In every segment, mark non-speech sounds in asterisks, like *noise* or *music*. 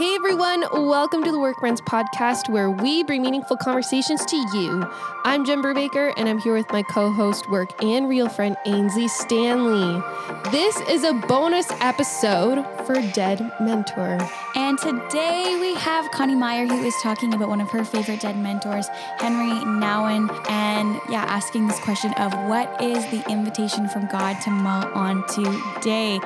Hey everyone, welcome to the Work podcast where we bring meaningful conversations to you. I'm Jen Brubaker and I'm here with my co-host, work and real friend Ainsley Stanley. This is a bonus episode for Dead Mentor. And today we have Connie Meyer who is talking about one of her favorite dead mentors, Henri Nouwen, and yeah, asking this question of what is the invitation from God to mull on today?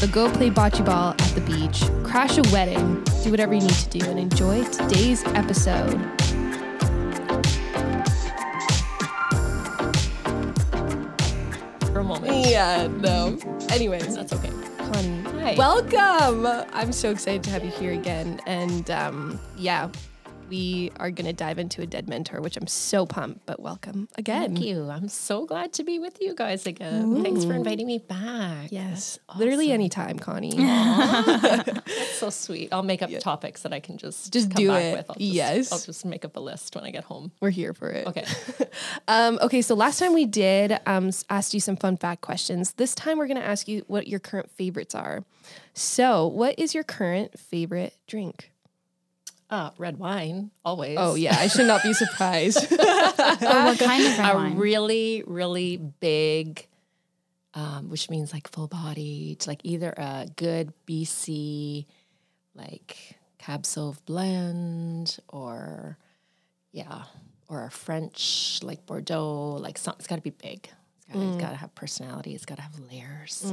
So go play bocce ball at the beach, crash a wedding, do whatever you need to do, and enjoy today's episode. for a moment. Yeah, no. Anyways, That's okay. Connie, Hi. welcome. I'm so excited to have you here again. And um, yeah, we are going to dive into a dead mentor, which I'm so pumped, but welcome again. Thank you. I'm so glad to be with you guys again. Thanks for inviting me back. Yes, That's literally anytime, Connie. *laughs* That's so sweet. I'll make up topics that I can just Just come do back it. With. I'll just, Yes. I'll just make up a list when I get home. We're here for it. Okay. *laughs* Um, okay, so last time we did um, asked you some fun fact questions. This time we're going to ask you what your current favorites are. So, what is your current favorite drink? Uh, red wine, always. Oh, yeah, I should not be surprised. *laughs* But what kind of red a wine? really, really big, um, which means like full bodied, like either a good BC, like Cab Sauv blend, or yeah, or a French like Bordeaux. Like some, it's got to be big. It's got to have personality. It's got to have layers.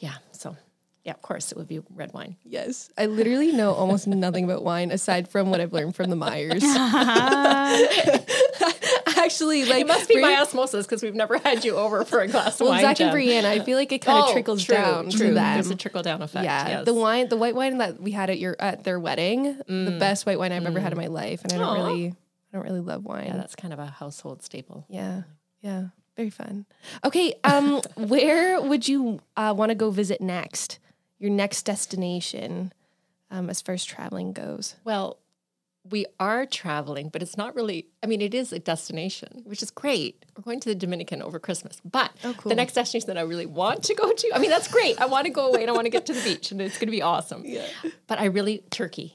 Yeah. So yeah, of course it would be red wine. Yes, I literally know almost nothing about wine aside from what I've learned from the Myers. *laughs* Actually, like It must be Bri- by osmosis because we've never had you over for a glass of wine. well, wine. Zach and Brienne, I feel like it kind of Oh, trickles true, down true. to them. There's a trickle down effect. yeah, yes. the wine, the white wine that we had at your at their wedding, the best white wine I've ever had in my life, and I don't Mm. Aw. really, I don't really love wine. Yeah, that's kind of a household staple. Yeah. Yeah. Very fun. Okay. Um, *laughs* where would you uh, want to go visit next? Your next destination, um, as far as traveling goes. Well, we are traveling, but it's not really, I mean, it is a destination, which is great. We're going to the Dominican over Christmas. But cool. the next destination that I really want to go to, I mean, that's great. I want to go away and I want to get to the beach and it's going to be awesome. Yeah. But I really, Turkey.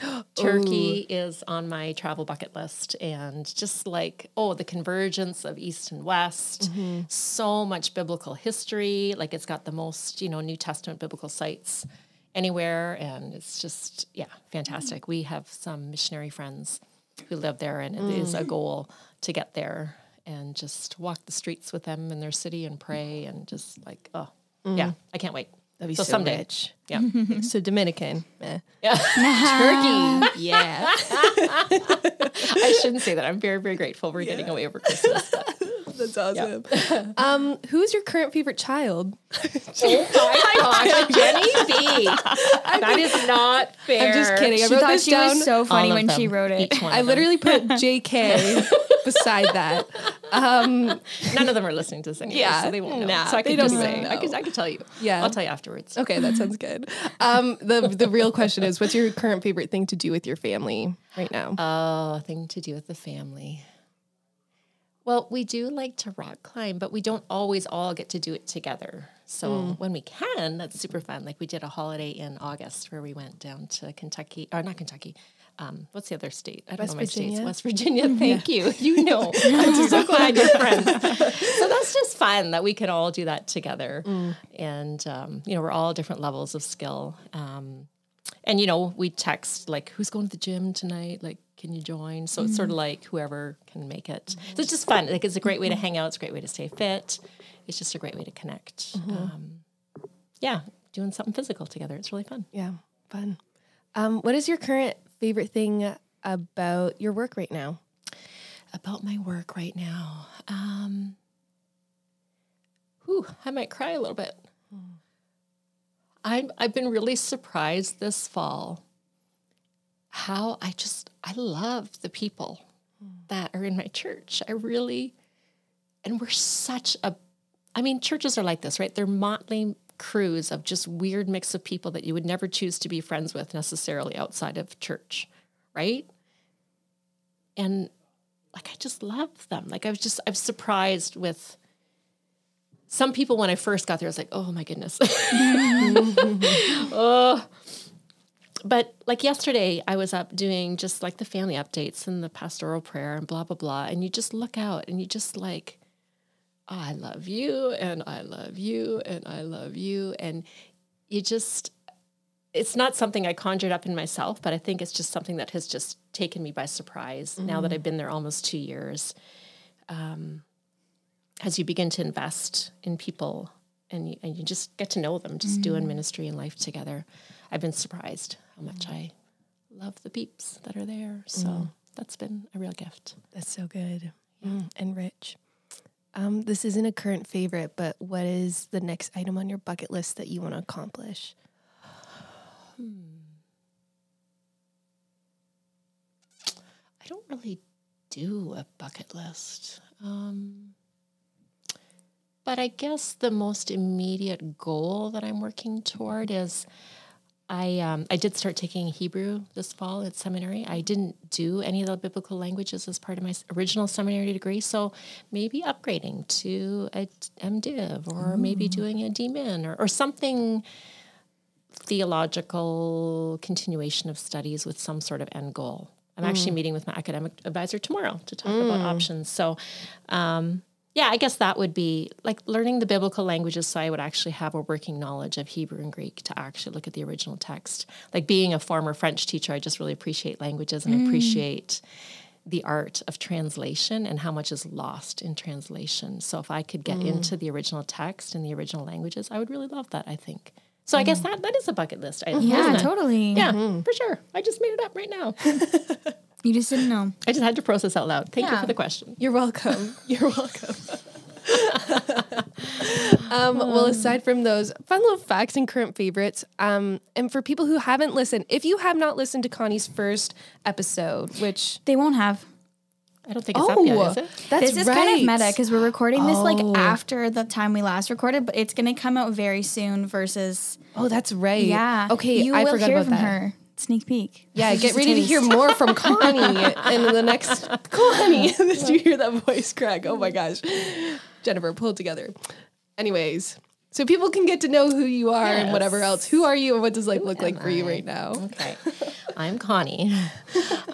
*gasps* Turkey is on my travel bucket list, and just like, oh, the convergence of East and West, mm-hmm. so much biblical history. Like, it's got the most, you know, New Testament biblical sites anywhere, and it's just, yeah, fantastic. We have some missionary friends who live there, and it is a mm. goal to get there and just walk the streets with them in their city and pray, and just like, oh, yeah, mm-hmm. I can't wait. That'd be so so someday, rich. yeah, *laughs* so Dominican. eh. yeah. *laughs* Turkey. yeah. *laughs* I shouldn't say that. I'm very, very grateful we're getting away over Christmas. That's awesome. *laughs* um, who's your current favorite child? *laughs* oh my *laughs* gosh, Jenny B. That is not fair. I'm just kidding. I She wrote thought this she down. was so funny All of when she wrote it. I literally put JK beside that. Um, none of them are listening to this anyway, Yeah, so they won't know. nah, so I they could don't just say, know. I could, I could tell you. Yeah. I'll tell you afterwards. okay, that sounds good. Um, the the real question is, what's your current favorite thing to do with your family right now? Oh, thing to do with the family. Well, we do like to rock climb, but we don't always all get to do it together. So when we can, that's super fun. Like we did a holiday in August where we went down to Kentucky, or not Kentucky. Um, what's the other state? I don't West know my Virginia? states. West Virginia. *laughs* Thank you. You know. *laughs* I'm so glad you're friends. so that's just fun that we can all do that together. And um, you know, we're all different levels of skill. Um, and you know, we text like, "Who's going to the gym tonight? Like, can you join?" So it's sort of like whoever can make it. So it's just fun. Like, it's a great way to hang out. It's a great way to stay fit. It's just a great way to connect. Um, yeah, doing something physical together. It's really fun. Yeah, fun. Um, what is your current favorite thing about your work right now? About my work right now, um, whew, I might cry a little bit. I'm, I've been really surprised this fall how I just I love the people that are in my church. I really and we're such a I mean churches are like this, right? They're motley crews of just weird mix of people that you would never choose to be friends with necessarily outside of church, right? And like I just love them. Like I was just I'm surprised with some people when I first got there, I was like, oh my goodness. *laughs* *laughs* oh. But like yesterday, I was up doing just like the family updates and the pastoral prayer and blah, blah, blah. And you just look out and you just like, oh, I love you and I love you and I love you. And you just, it's not something I conjured up in myself, but I think it's just something that has just taken me by surprise mm-hmm. now that I've been there almost two years. Um, as you begin to invest in people and you, and you just get to know them, just mm-hmm. doing ministry and life together, I've been surprised how much mm-hmm. I love the peeps that are there. So mm. that's been a real gift. That's so good yeah. mm, and rich. Um, this isn't a current favorite, but what is the next item on your bucket list that you want to accomplish? Hmm. *sighs* I don't really do a bucket list. Um, but I guess the most immediate goal that I'm working toward is I um, I did start taking Hebrew this fall at seminary. I didn't do any of the biblical languages as part of my original seminary degree, so maybe upgrading to a MDiv or Ooh. maybe doing a DMin or, or something theological continuation of studies with some sort of end goal. I'm mm. actually meeting with my academic advisor tomorrow to talk mm. about options. So, um, yeah, I guess that would be like learning the biblical languages so I would actually have a working knowledge of Hebrew and Greek to actually look at the original text. Like being a former French teacher, I just really appreciate languages and mm. appreciate the art of translation and how much is lost in translation. So if I could get mm. into the original text and the original languages, I would really love that, I think. So I guess mm. that that is a bucket list item. Yeah, totally. Yeah, mm-hmm. for sure. I just made it up right now. *laughs* *laughs* You just didn't know. I just had to process out loud. Thank yeah. you for the question. You're welcome. *laughs* You're welcome. *laughs* um, well, aside from those fun little facts and current favorites, um, and for people who haven't listened, if you have not listened to Connie's first episode, which they won't have. I don't think it's oh, up yet, is it? That's this is right. kind of meta because we're recording this oh. like after the time we last recorded, but it's going to come out very soon. Versus, oh, that's right. Yeah. Okay, you I will forgot hear about from that. her sneak peek. Yeah, get ready to hear more from *laughs* Connie in the next. *laughs* Connie, *laughs* did you hear that voice crack? Oh my gosh, Jennifer, pull it together. Anyways, so people can get to know who you are yes. and whatever else. Who are you and what does life who look like I? for you right now? Okay, I'm Connie.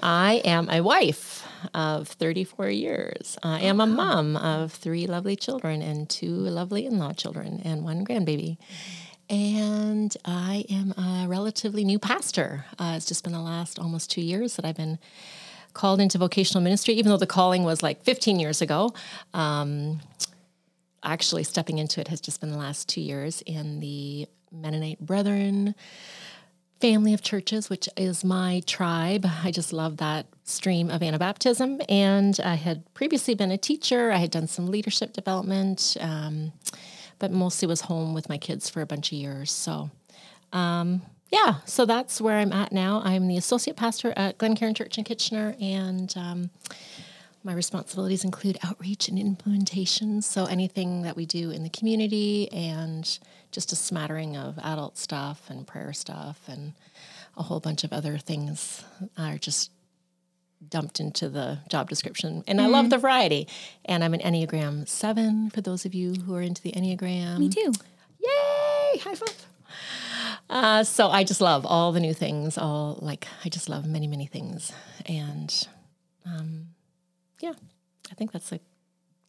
I am a wife of 34 years. I am a mom of three lovely children and two lovely in-law children and one grandbaby. And I am a relatively new pastor. Uh, it's just been the last almost two years that I've been called into vocational ministry, even though the calling was like 15 years ago. Um, actually, stepping into it has just been the last two years in the Mennonite Brethren family of churches, which is my tribe. I just love that stream of Anabaptism. And I had previously been a teacher, I had done some leadership development. Um, but mostly was home with my kids for a bunch of years. So, um, yeah, so that's where I'm at now. I'm the associate pastor at Glencairn Church in Kitchener, and um, my responsibilities include outreach and implementation. So, anything that we do in the community, and just a smattering of adult stuff and prayer stuff, and a whole bunch of other things are just dumped into the job description. And mm-hmm. I love mm-hmm. the variety. And I'm an Enneagram 7 for those of you who are into the Enneagram. Me too. Yay! High five. Uh, so I just love all the new things, all like, I just love many, many things. And um, yeah, I think that's like,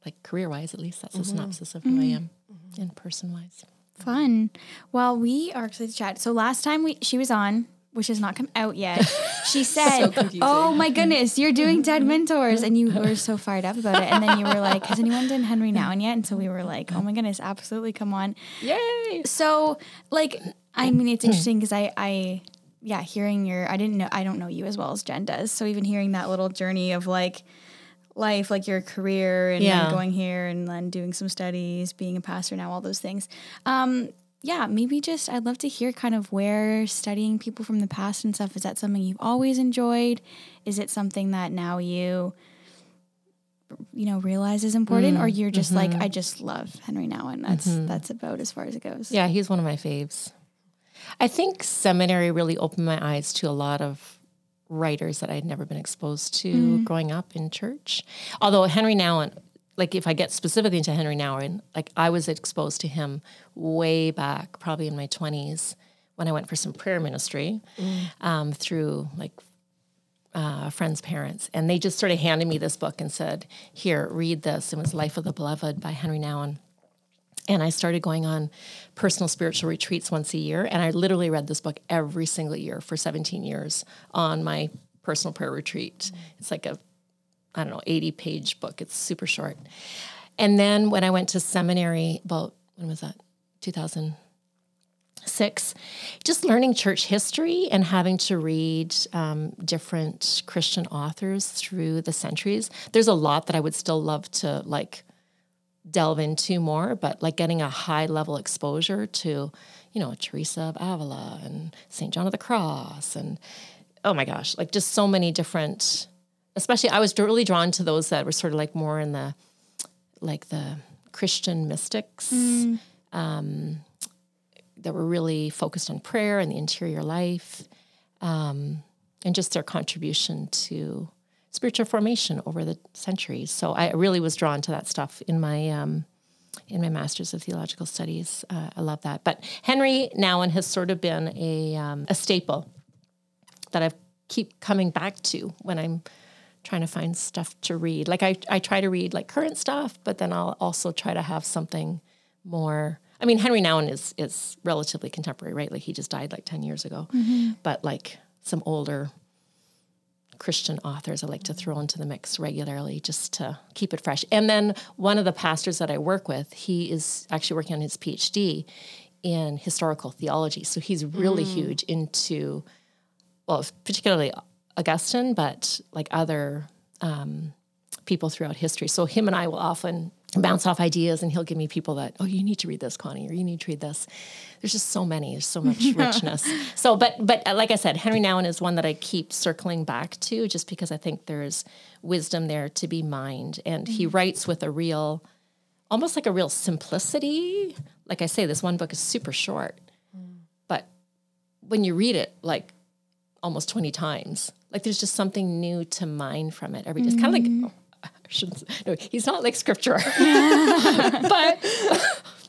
like career wise, at least that's mm-hmm. a synopsis of who mm-hmm. I am and person wise. Fun. Well, we are excited to chat. So last time we she was on, which has not come out yet, *laughs* she said, so "Oh my goodness, you're doing Dead Mentors," and you were so fired up about it. And then you were like, "Has anyone done Henri Nouwen yet?" And so we were like, "Oh my goodness, absolutely, come on!" Yay! So, like, I mean, it's interesting because I, I, yeah, hearing your, I didn't know, I don't know you as well as Jen does. So even hearing that little journey of like life, like your career and yeah. going here and then doing some studies, being a pastor now, all those things. Um, yeah, maybe just I'd love to hear kind of where studying people from the past and stuff is that something you've always enjoyed? Is it something that now you you know realize is important mm, or you're just mm-hmm. like I just love Henri Nouwen That's mm-hmm. that's about as far as it goes. Yeah, he's one of my faves. I think seminary really opened my eyes to a lot of writers that I had never been exposed to mm. growing up in church. Although Henri Nouwen like if I get specifically into Henri Nouwen, like I was exposed to him way back, probably in my twenties, when I went for some prayer ministry um, through like uh, friends' parents, and they just sort of handed me this book and said, "Here, read this." It was "Life of the Beloved" by Henri Nouwen. And I started going on personal spiritual retreats once a year. And I literally read this book every single year for 17 years on my personal prayer retreat. It's like a, I don't know, 80 page book. It's super short. And then when I went to seminary, about, when was that? 2006, just learning church history and having to read um, different Christian authors through the centuries. There's a lot that I would still love to like delve into more, but like getting a high level exposure to, you know, Teresa of Avila and St. John of the Cross and oh my gosh, like just so many different especially I was really drawn to those that were sort of like more in the like the Christian mystics. Um, that were really focused on prayer and the interior life, um, and just their contribution to spiritual formation over the centuries. So I really was drawn to that stuff in my um, in my master's of theological studies. Uh, I love that. But Henri Nouwen has sort of been a um, a staple that I keep coming back to when I'm trying to find stuff to read. Like I, I try to read like current stuff, but then I'll also try to have something more. I mean, Henri Nouwen is is relatively contemporary, right? Like he just died like ten years ago, mm-hmm. but like some older Christian authors I like to throw into the mix regularly just to keep it fresh. And then one of the pastors that I work with, he is actually working on his PhD in historical theology. So he's really mm. huge into, well, particularly Augustine, but like other um, people throughout history. So him and I will often bounce off ideas and he'll give me people that, oh, you need to read this, Connie, or you need to read this. There's just so many, there's so much *laughs* richness. So, but, but uh, like I said, Henri Nouwen is one that I keep circling back to just because I think there's wisdom there to be mined. And he writes with a real, almost like a real simplicity. Like I say, this one book is super short, but when you read it, like almost 20 times. Like there's just something new to mine from it every day. It's kind of like, oh, *laughs* I shouldn't, say- no, he's not like scripture, *laughs* *laughs* but,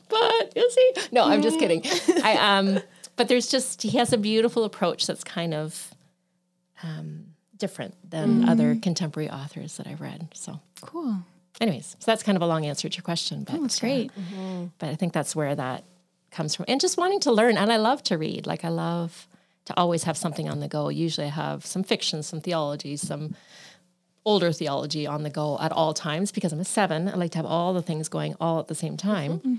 but is he? No, I'm just kidding. I, um, but there's just, he has a beautiful approach that's kind of um, different than other contemporary authors that I've read. So Cool. anyways, so that's kind of a long answer to your question, but That's uh, great. but I think that's where that comes from. And just wanting to learn. And I love to read. Like I love to always have something on the go. Usually I have some fiction, some theology, some older theology on the go at all times because I'm a seven. I like to have all the things going all at the same time. Mm-hmm.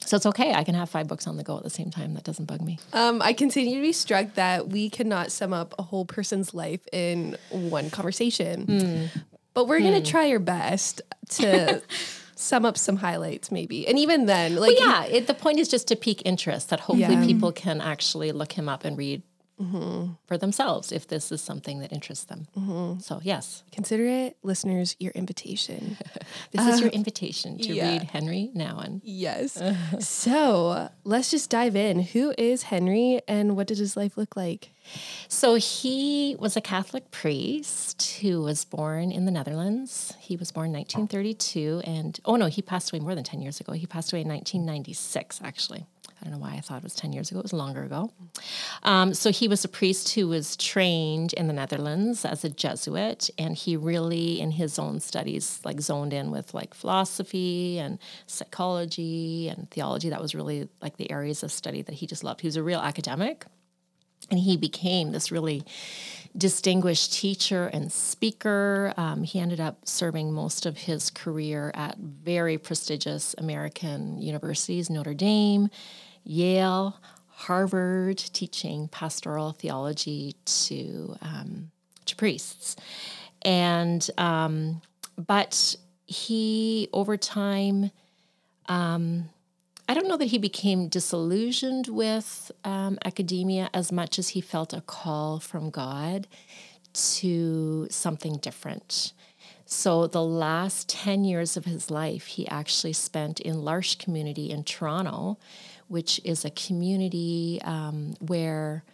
So it's okay. I can have five books on the go at the same time. That doesn't bug me. Um, I continue to be struck that we cannot sum up a whole person's life in one conversation. Hmm. But we're gonna hmm. try our best to *laughs* sum up some highlights, maybe. And even then, like But yeah, it, the point is just to pique interest that hopefully Yeah. people can actually look him up and read Mm-hmm. for themselves if this is something that interests them. Mm-hmm. So yes, consider it, listeners, your invitation. *laughs* this is your um, invitation to yeah. read Henri Nouwen. yes. *laughs* so let's just dive in. Who is Henri, and what did his life look like? So he was a Catholic priest who was born in the Netherlands. He was born in 1932, and oh no, he passed away more than 10 years ago. He passed away in 1996, actually. I don't know why I thought it was 10 years ago. It was longer ago. Um, so he was a priest who was trained in the Netherlands as a Jesuit, and he really, in his own studies, like zoned in with like philosophy and psychology and theology. That was really like the areas of study that he just loved. He was a real academic. And he became this really distinguished teacher and speaker. Um, he ended up serving most of his career at very prestigious American universities, Notre Dame, Yale, Harvard, teaching pastoral theology to um, to priests. And um, but he over time I don't know that he became disillusioned with um, academia as much as he felt a call from God to something different. So, the last 10 years of his life, he actually spent in L'Arche community in Toronto, which is a community um, where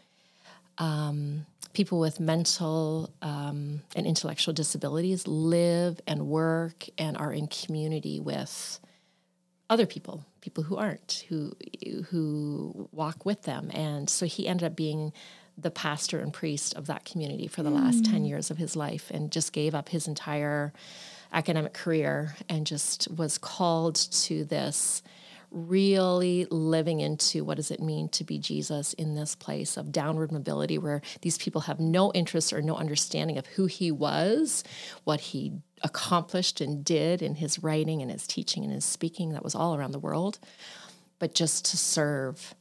people with mental um, and intellectual disabilities live and work and are in community with other people, people who aren't, who who walk with them. And so he ended up being the pastor and priest of that community for the mm. last 10 years of his life and just gave up his entire academic career and just was called to this really living into what does it mean to be Jesus in this place of downward mobility where these people have no interest or no understanding of who he was, what he accomplished and did in his writing and his teaching and his speaking that was all around the world, but just to serve,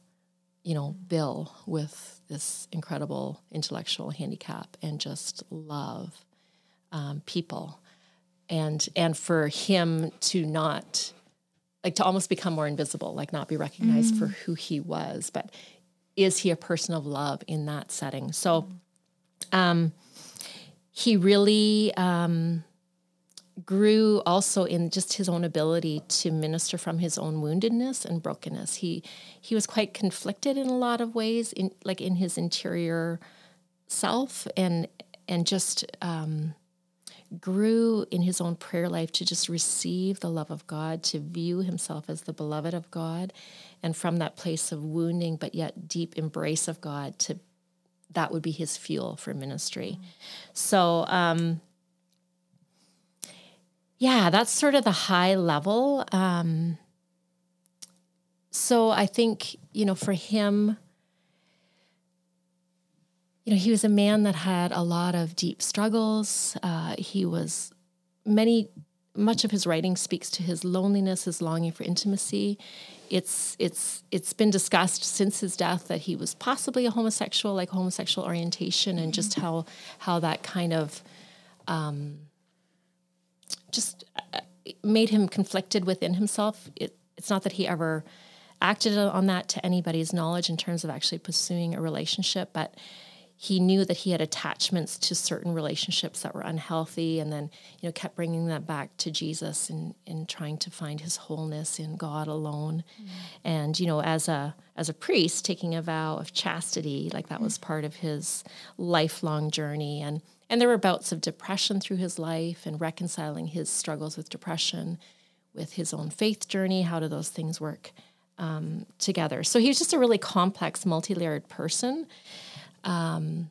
you know, Bill with this incredible intellectual handicap and just love um, people. And and for him to not like to almost become more invisible, like not be recognized mm. for who he was. But is he a person of love in that setting? So um, he really um, grew also in just his own ability to minister from his own woundedness and brokenness. He he was quite conflicted in a lot of ways, in like in his interior self, and and just um, grew in his own prayer life to just receive the love of God, to view himself as the beloved of God, and from that place of wounding but yet deep embrace of God, to that would be his fuel for ministry. Mm-hmm. So, um, yeah, that's sort of the high level. Um, so I think you know for him you know, he was a man that had a lot of deep struggles. Uh, he was many, much of his writing speaks to his loneliness, his longing for intimacy. It's it's it's been discussed since his death that he was possibly a homosexual, like homosexual orientation, and just how how that kind of um, just uh, made him conflicted within himself. It, it's not that he ever acted on that to anybody's knowledge in terms of actually pursuing a relationship, but he knew that he had attachments to certain relationships that were unhealthy and then you know kept bringing that back to jesus and, and trying to find his wholeness in god alone mm. and you know as a as a priest taking a vow of chastity like that mm. was part of his lifelong journey and and there were bouts of depression through his life and reconciling his struggles with depression with his own faith journey how do those things work um, together so he was just a really complex multi-layered person um,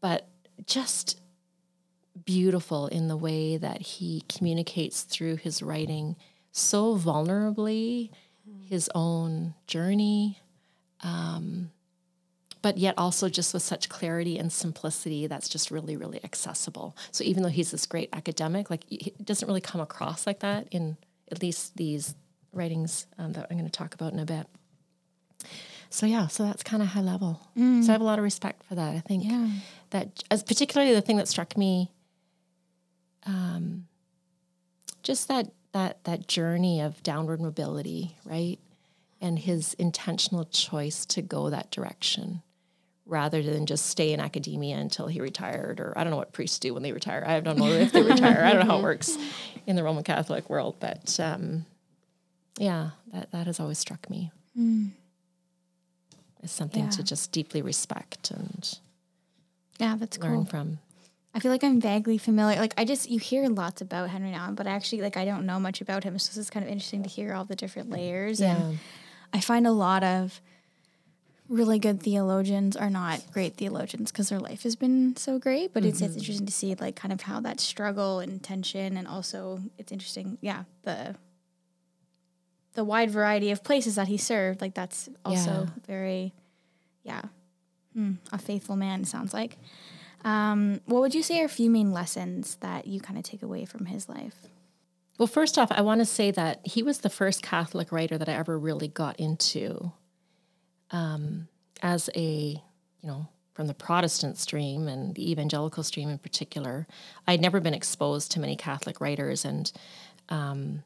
but just beautiful in the way that he communicates through his writing so vulnerably his own journey. Um, but yet also just with such clarity and simplicity that's just really really accessible. So even though he's this great academic like it doesn't really come across like that in at least these writings um, that i'm going to talk about in a bit so yeah, so that's kind of high level. Mm. So I have a lot of respect for that. I think yeah. that as particularly the thing that struck me, um, just that that that journey of downward mobility, right, and his intentional choice to go that direction rather than just stay in academia until he retired or I don't know what priests do when they retire. I don't know if they retire. I don't know how it *laughs* works in the Roman Catholic world, but um, yeah, that that has always struck me. Mm is something yeah. to just deeply respect and yeah, that's learn cool. from. I feel like I'm vaguely familiar. Like I just you hear lots about Henri Nouwen, but actually like I don't know much about him. So this is kind of interesting to hear all the different layers. Yeah. And I find a lot of really good theologians are not great theologians because their life has been so great. But mm-hmm. it's it's mm-hmm. interesting to see like kind of how that struggle and tension, and also it's interesting, yeah, the the wide variety of places that he served. Like that's also yeah. very, yeah, hmm, a faithful man. Sounds like. Um, what would you say are a few main lessons that you kind of take away from his life? Well, first off, I want to say that he was the first Catholic writer that I ever really got into um, as a, you know, from the Protestant stream and the evangelical stream in particular. I'd never been exposed to many Catholic writers, and um,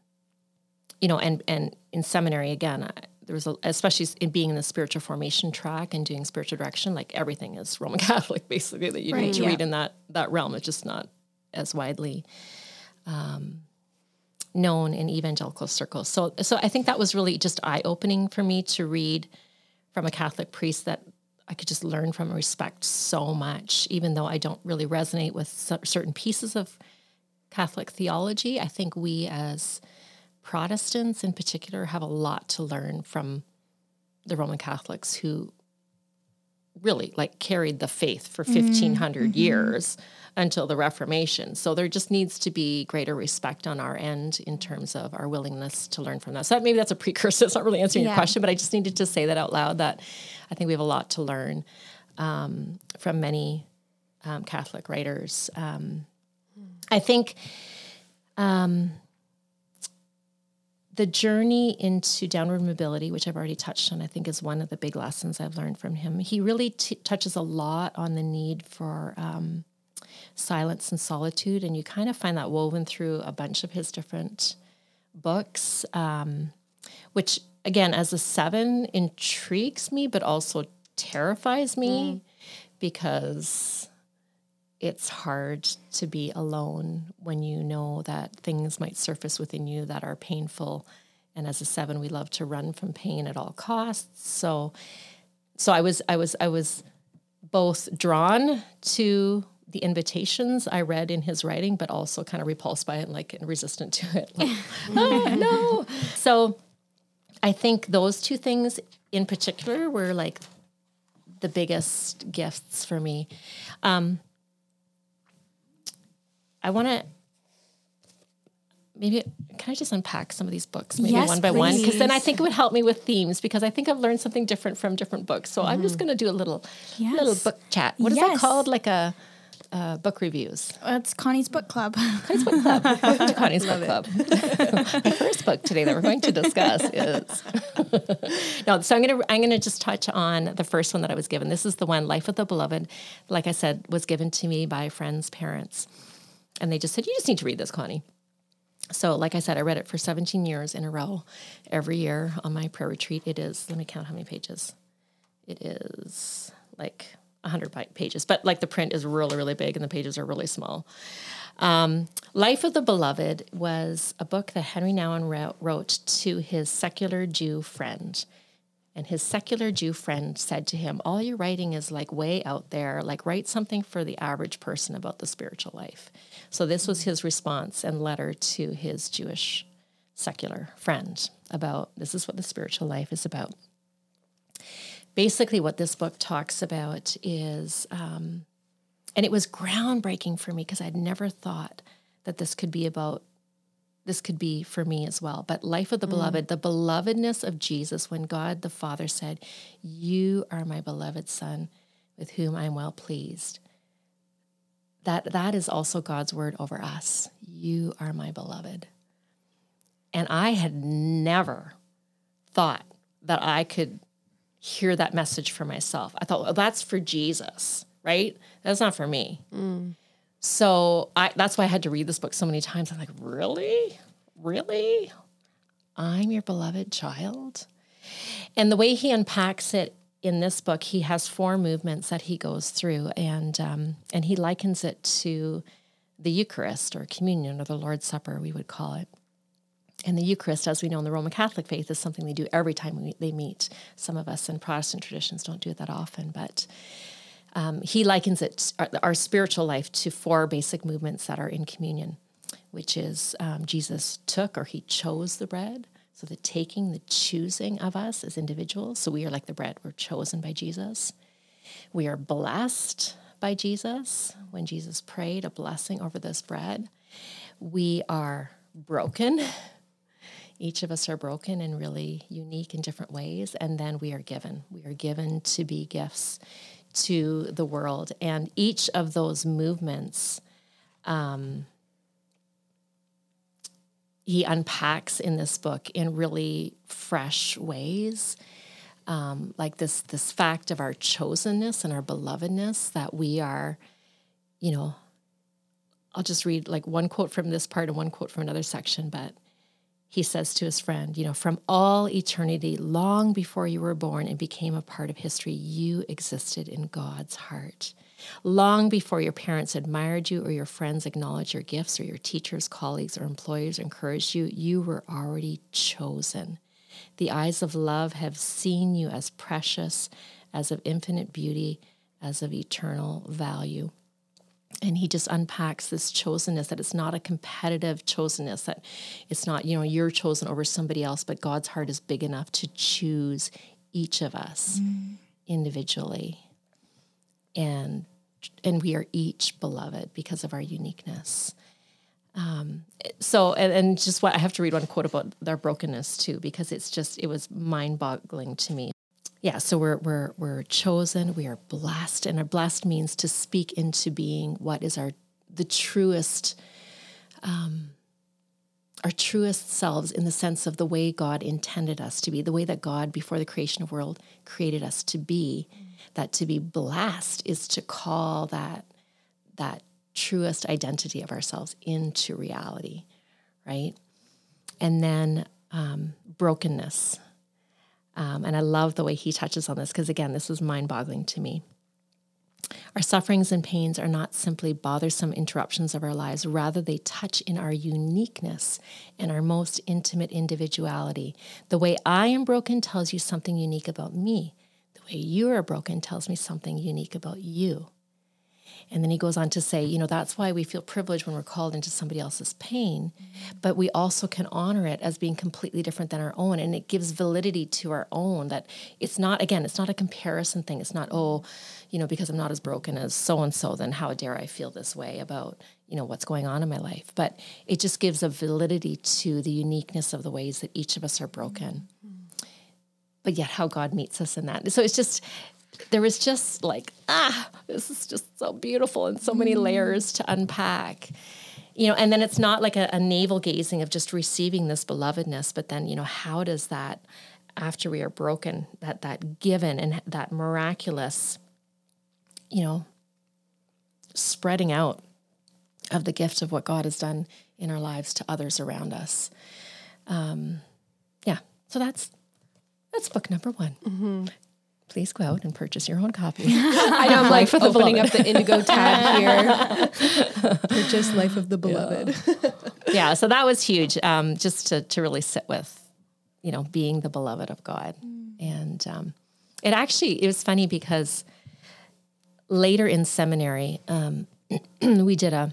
you know, and and in seminary again, I, there was a, especially in being in the spiritual formation track and doing spiritual direction, like everything is Roman *laughs* Catholic basically that you right, need to yeah. read in that that realm. It's just not as widely um, known in evangelical circles. So so I think that was really just eye opening for me to read from a Catholic priest that I could just learn from and respect so much, even though I don't really resonate with certain pieces of Catholic theology. I think we as Protestants in particular have a lot to learn from the Roman Catholics who really like carried the faith for 1500 mm-hmm. years until the Reformation. So there just needs to be greater respect on our end in terms of our willingness to learn from that. So that, maybe that's a *laughs* precursor. It's not really answering yeah. your question, but I just needed to say that out loud that I think we have a lot to learn um, from many um, Catholic writers. Um, I think um, the journey into downward mobility, which I've already touched on, I think is one of the big lessons I've learned from him. He really t- touches a lot on the need for um, silence and solitude, and you kind of find that woven through a bunch of his different books, um, which again, as a seven, intrigues me, but also terrifies me mm. because it's hard to be alone when you know that things might surface within you that are painful. And as a seven, we love to run from pain at all costs. So, so I was, I was, I was both drawn to the invitations I read in his writing, but also kind of repulsed by it, and like and resistant to it. Like, *laughs* oh no! So, I think those two things in particular were like the biggest gifts for me. Um, I want to maybe can I just unpack some of these books maybe yes, one by please. one because then I think it would help me with themes because I think I've learned something different from different books. So mm-hmm. I'm just mm-hmm. going to do a little yes. little book chat. What is yes. that called? Like a uh, book reviews. It's Connie's book club. Connie's book club. *laughs* Welcome to Connie's book club. *laughs* the first book today that we're going to discuss is *laughs* no. So I'm gonna I'm gonna just touch on the first one that I was given. This is the one, Life of the Beloved. Like I said, was given to me by friends' parents. And they just said, You just need to read this, Connie. So, like I said, I read it for 17 years in a row every year on my prayer retreat. It is, let me count how many pages. It is like 100 pages, but like the print is really, really big and the pages are really small. Um, Life of the Beloved was a book that Henri Nouwen wrote to his secular Jew friend. And his secular Jew friend said to him, All your writing is like way out there. Like, write something for the average person about the spiritual life. So, this was his response and letter to his Jewish secular friend about this is what the spiritual life is about. Basically, what this book talks about is, um, and it was groundbreaking for me because I'd never thought that this could be about this could be for me as well. But life of the mm. beloved, the belovedness of Jesus, when God the Father said, You are my beloved Son, with whom I am well pleased. That that is also God's word over us. You are my beloved. And I had never thought that I could hear that message for myself. I thought, well, that's for Jesus, right? That's not for me. Mm. So I, that's why I had to read this book so many times. I'm like, really? Really? I'm your beloved child? And the way he unpacks it in this book, he has four movements that he goes through, and um, and he likens it to the Eucharist or communion or the Lord's Supper, we would call it. And the Eucharist, as we know in the Roman Catholic faith, is something they do every time we, they meet. Some of us in Protestant traditions don't do it that often, but um, he likens it, our, our, spiritual life, to four basic movements that are in communion, which is um, Jesus took or he chose the bread. So the taking, the choosing of us as individuals. So we are like the bread, we're chosen by Jesus. We are blessed by Jesus when Jesus prayed a blessing over this bread. We are broken. Each of us are broken and really unique in different ways. And then we are given. We are given to be gifts to the world. And each of those movements, um, he unpacks in this book in really fresh ways. Um, like this this fact of our chosenness and our belovedness that we are, you know, I'll just read like one quote from this part and one quote from another section, but he says to his friend, You know, from all eternity, long before you were born and became a part of history, you existed in God's heart. Long before your parents admired you or your friends acknowledged your gifts or your teachers, colleagues, or employers encouraged you, you were already chosen. The eyes of love have seen you as precious as of infinite beauty, as of eternal value. And he just unpacks this chosenness that it's not a competitive chosenness, that it's not, you know, you're chosen over somebody else, but God's heart is big enough to choose each of us mm. individually. And and we are each beloved because of our uniqueness. Um, so, and, and just what I have to read one quote about their brokenness too, because it's just, it was mind boggling to me. Yeah, so we're, we're, we're chosen, we are blessed, and our blessed means to speak into being what is our, the truest, um, our truest selves in the sense of the way God intended us to be, the way that God, before the creation of the world, created us to be. Mm. That to be blessed is to call that that truest identity of ourselves into reality, right? And then um, brokenness. Um, and I love the way he touches on this because, again, this is mind boggling to me. Our sufferings and pains are not simply bothersome interruptions of our lives, rather, they touch in our uniqueness and our most intimate individuality. The way I am broken tells you something unique about me. Way you are broken tells me something unique about you. And then he goes on to say, you know, that's why we feel privileged when we're called into somebody else's pain, but we also can honor it as being completely different than our own. And it gives validity to our own that it's not, again, it's not a comparison thing. It's not, oh, you know, because I'm not as broken as so and so, then how dare I feel this way about, you know, what's going on in my life. But it just gives a validity to the uniqueness of the ways that each of us are broken. But yet, how God meets us in that. So it's just, there was just like, ah, this is just so beautiful and so many mm. layers to unpack. You know, and then it's not like a, a navel gazing of just receiving this belovedness, but then, you know, how does that after we are broken, that that given and that miraculous, you know, spreading out of the gift of what God has done in our lives to others around us. Um, yeah, so that's that's book number one. Mm-hmm please go out and purchase your own copy. *laughs* I know *laughs* I'm like for opening up the Indigo tab here. *laughs* purchase Life of the Beloved. Yeah, yeah so that was huge. Um, just to to really sit with, you know, being the beloved of God, mm. and um, it actually it was funny because later in seminary, um, *clears throat* we did a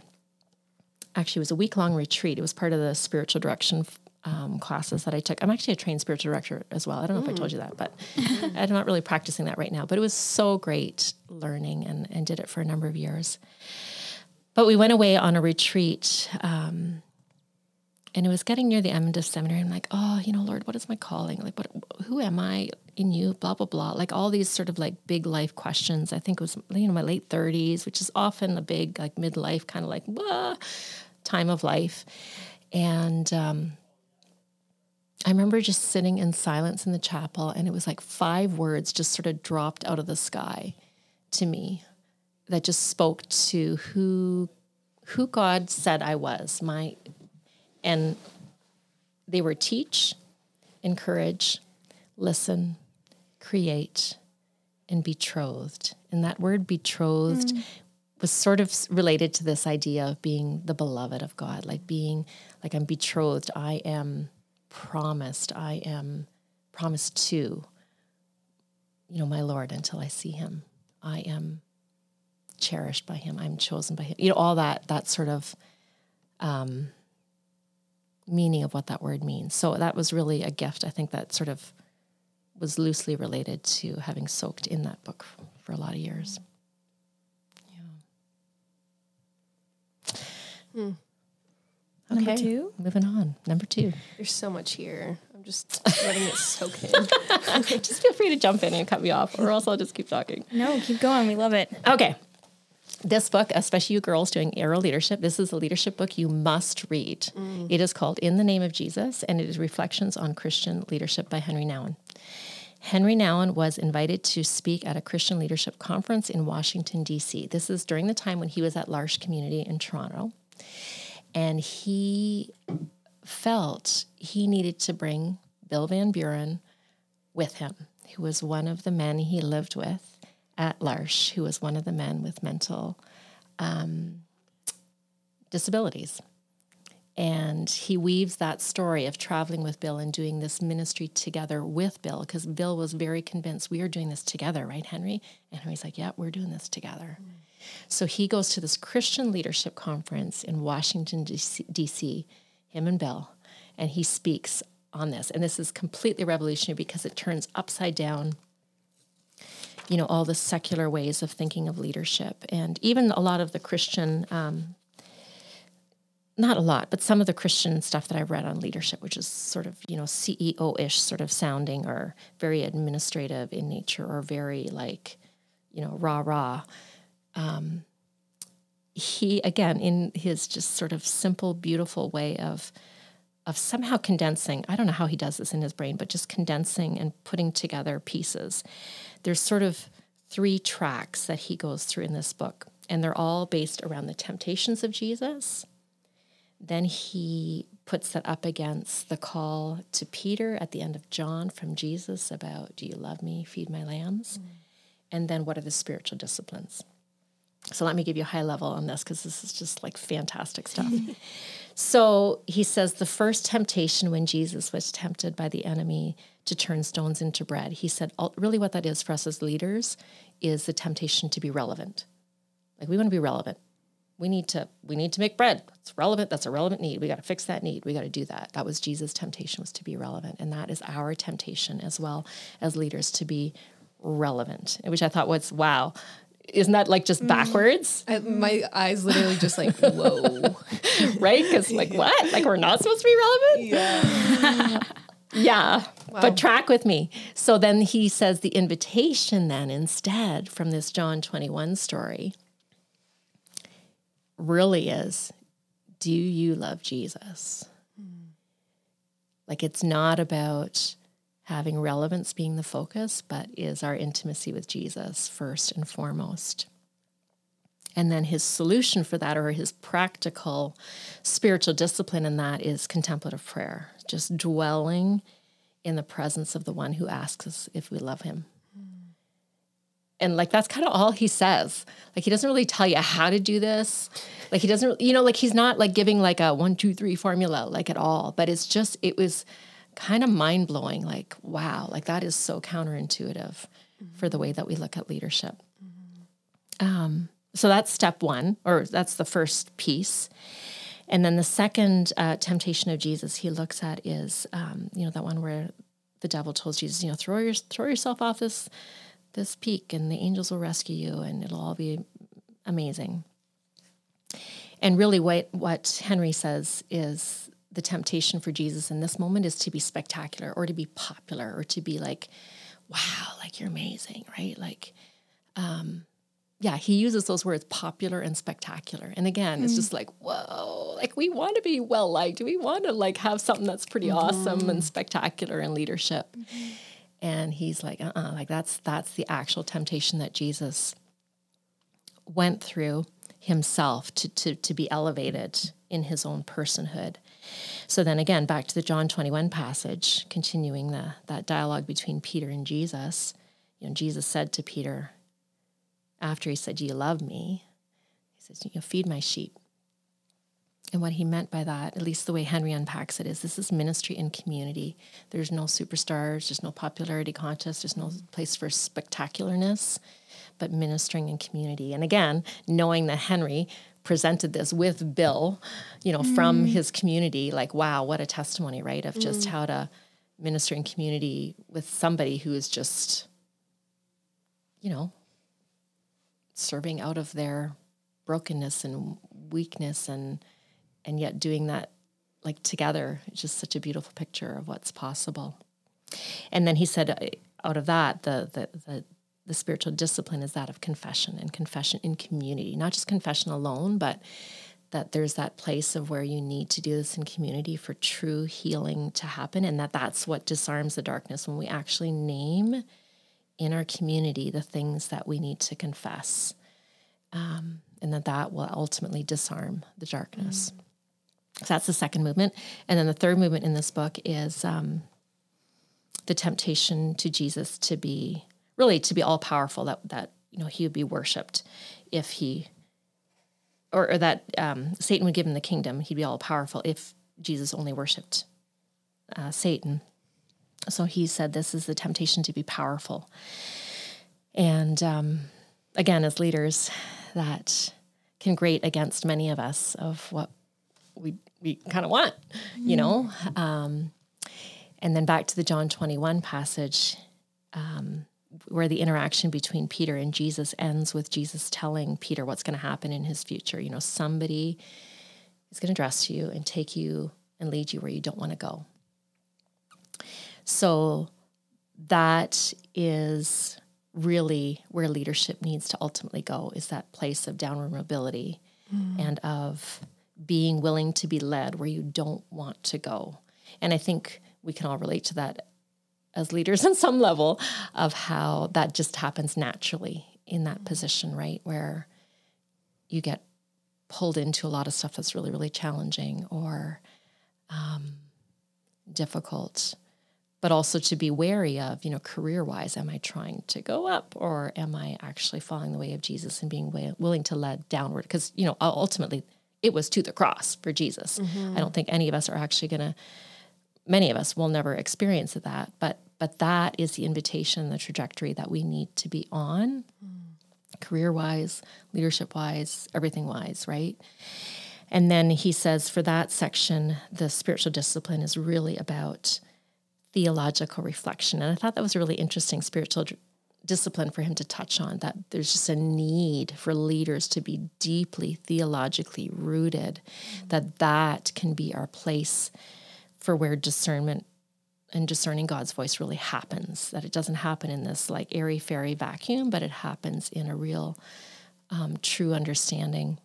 actually it was a week long retreat. It was part of the spiritual direction um, classes that I took. I'm actually a trained spiritual director as well. I don't know mm. if I told you that, but I'm not really practicing that right now. But it was so great learning and, and did it for a number of years. But we went away on a retreat. Um, and it was getting near the end of seminary. I'm like, oh, you know, Lord, what is my calling? Like, what, who am I in you? Blah blah blah. Like all these sort of like big life questions. I think it was you know my late 30s, which is often a big like midlife kind of like blah, time of life. And um, I remember just sitting in silence in the chapel, and it was like five words just sort of dropped out of the sky to me that just spoke to who who God said I was. My and they were teach, encourage, listen, create, and betrothed. And that word betrothed mm. was sort of related to this idea of being the beloved of God, like being like I'm betrothed. I am promised, I am promised to, you know, my Lord until I see him. I am cherished by him. I'm chosen by him. You know, all that, that sort of um, meaning of what that word means. So that was really a gift. I think that sort of was loosely related to having soaked in that book for a lot of years. Yeah. Hmm. Okay. Number two? Moving on. Number two. There's so much here. I'm just letting it soak in. *laughs* just feel free to jump in and cut me off, or else I'll just keep talking. No, keep going. We love it. Okay. This book, especially you girls doing Arrow Leadership, this is a leadership book you must read. Mm. It is called In the Name of Jesus, and it is Reflections on Christian Leadership by Henri Nouwen. Henri Nouwen was invited to speak at a Christian leadership conference in Washington, D.C. This is during the time when he was at L'Arche Community in Toronto. And he felt he needed to bring Bill Van Buren with him, who was one of the men he lived with at L'Arche, who was one of the men with mental um, disabilities. And he weaves that story of traveling with Bill and doing this ministry together with Bill because Bill was very convinced we are doing this together, right, Henri? And Henri's like, yeah, we're doing this together. Mm. So he goes to this Christian leadership conference in Washington, D.C., him and Bill, and he speaks on this. And this is completely revolutionary because it turns upside down you know all the secular ways of thinking of leadership and even a lot of the christian um, not a lot, but some of the Christian stuff that I've read on leadership, which is sort of, you know, CEO ish sort of sounding or very administrative in nature or very like, you know, rah rah. Um, he, again, in his just sort of simple, beautiful way of, of somehow condensing, I don't know how he does this in his brain, but just condensing and putting together pieces. There's sort of three tracks that he goes through in this book, and they're all based around the temptations of Jesus then he puts that up against the call to Peter at the end of John from Jesus about, Do you love me? Feed my lambs. Mm. And then what are the spiritual disciplines? So let me give you a high level on this because this is just like fantastic stuff. *laughs* so he says the first temptation when Jesus was tempted by the enemy to turn stones into bread, he said, really what that is for us as leaders is the temptation to be relevant. Like we want to be relevant. We need to we need to make bread. It's relevant that's a relevant need. We got to fix that need. We got to do that. That was jesus temptation was to be relevant and that is our temptation as well as leaders to be relevant which i thought was wow isn't that like just mm. backwards? I, my eyes literally just like *laughs* whoa. Right? Because like what? Like we're not supposed to be relevant? Yeah. *laughs* Yeah. Wow. but track with me. So then he says the invitation then instead from this john 21 story really is do you love Jesus? Mm. Like it's not about having relevance being the focus, but is our intimacy with Jesus first and foremost. And then his solution for that, or his practical spiritual discipline in that, is contemplative prayer, just dwelling in the presence of the one who asks us if we love him. Hmm. And like that's kind of all he says. Like he doesn't really tell you how to do this. Like he doesn't you know like he's not like giving like a one two three formula like at all. But it's just it was kind of mind-blowing like wow like that is so counterintuitive mm-hmm. for the way that we look at leadership mm-hmm. um, so that's step one or that's the first piece and then the second uh, temptation of jesus he looks at is um, you know that one where the devil tells jesus you know throw your throw yourself off this this peak and the angels will rescue you and it'll all be amazing. And really what what Henri says is the temptation for Jesus in this moment is to be spectacular or to be popular or to be like wow, like you're amazing, right? Like um yeah, he uses those words popular and spectacular. And again, mm. it's just like, whoa, like we want to be well liked. We want to like have something that's pretty mm-hmm. awesome and spectacular in leadership. Mm-hmm. And he's like, uh uh-uh, like that's that's the actual temptation that Jesus went through himself to, to, to be elevated in his own personhood. So then again, back to the John 21 passage, continuing the, that dialogue between Peter and Jesus. You know, Jesus said to Peter, after he said, you love me? He says, You know, feed my sheep. And what he meant by that, at least the way Henri unpacks it, is this is ministry and community. There's no superstars, there's no popularity contest, there's no place for spectacularness, but ministering in community. And again, knowing that Henri presented this with Bill, you know, mm. from his community, like, wow, what a testimony, right? Of just mm. how to minister in community with somebody who is just, you know, serving out of their brokenness and weakness and and yet doing that like together it's just such a beautiful picture of what's possible and then he said uh, out of that the, the the the, spiritual discipline is that of confession and confession in community not just confession alone but that there's that place of where you need to do this in community for true healing to happen and that that's what disarms the darkness when we actually name in our community the things that we need to confess um, and that that will ultimately disarm the darkness mm. So that's the second movement. And then the third movement in this book is um, the temptation to Jesus to be really to be all powerful, that that you know he would be worshipped if he or, or that um, Satan would give him the kingdom. He'd be all powerful if Jesus only worshipped uh, Satan. So he said, This is the temptation to be powerful. And um, again, as leaders, that can grate against many of us of what we, we kind of want, you know? Um, and then back to the John 21 passage, um, where the interaction between Peter and Jesus ends with Jesus telling Peter what's going to happen in his future. You know, somebody is going to dress you and take you and lead you where you don't want to go. So that is really where leadership needs to ultimately go is that place of downward mobility mm. and of being willing to be led where you don't want to go. And I think we can all relate to that as leaders *laughs* in some level of how that just happens naturally in that position, right? Where you get pulled into a lot of stuff that's really, really challenging or um, difficult, but also to be wary of, you know, career wise, am I trying to go up or am I actually following the way of Jesus and being way, willing to lead downward? Because, you know, ultimately it was to the cross for Jesus. Mm-hmm. I don't think any of us are actually going to many of us will never experience that, but but that is the invitation, the trajectory that we need to be on, mm. career wise, leadership wise, everything wise, right? And then he says for that section, the spiritual discipline is really about theological reflection. And I thought that was a really interesting spiritual discipline for him to touch on that there's just a need for leaders to be deeply theologically rooted, mm. that that can be our place for where discernment and discerning God's voice really happens. That it doesn't happen in this like airy fairy vacuum, but it happens in a real, um, true understanding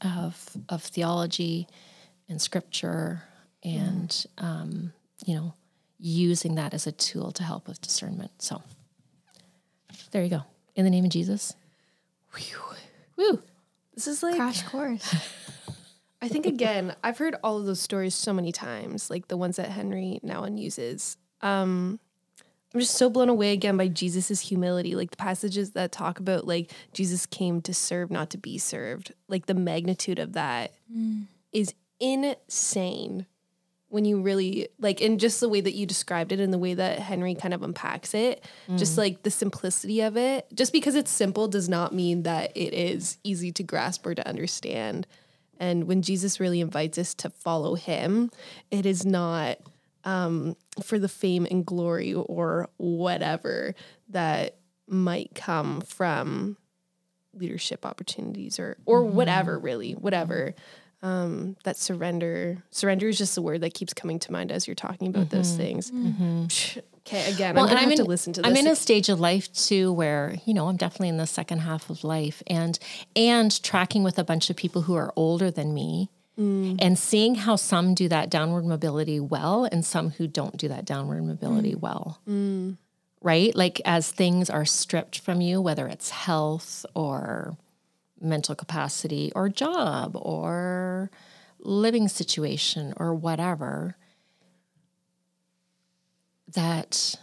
of of theology and scripture, and mm. um, you know, using that as a tool to help with discernment. So, there you go. In the name of Jesus. Whew. Woo. This is like crash course. *laughs* I think again, I've heard all of those stories so many times, like the ones that Henri Nouwen uses. Um, I'm just so blown away again by Jesus's humility, like the passages that talk about like Jesus came to serve, not to be served. Like the magnitude of that mm. is insane when you really like and just the way that you described it and the way that Henri kind of unpacks it, mm. just like the simplicity of it. Just because it's simple does not mean that it is easy to grasp or to understand. And when Jesus really invites us to follow him, it is not um, for the fame and glory or whatever that might come from leadership opportunities or or mm-hmm. whatever really whatever um, that surrender surrender is just the word that keeps coming to mind as you're talking about mm-hmm. those things mm-hmm. Okay, again, well, I'm gonna have in, to listen to this. I'm in a stage of life too where, you know, I'm definitely in the second half of life and and tracking with a bunch of people who are older than me. Mm. And seeing how some do that downward mobility well and some who don't do that downward mobility mm. well. Mm. Right? Like as things are stripped from you, whether it's health or mental capacity or job or living situation or whatever, that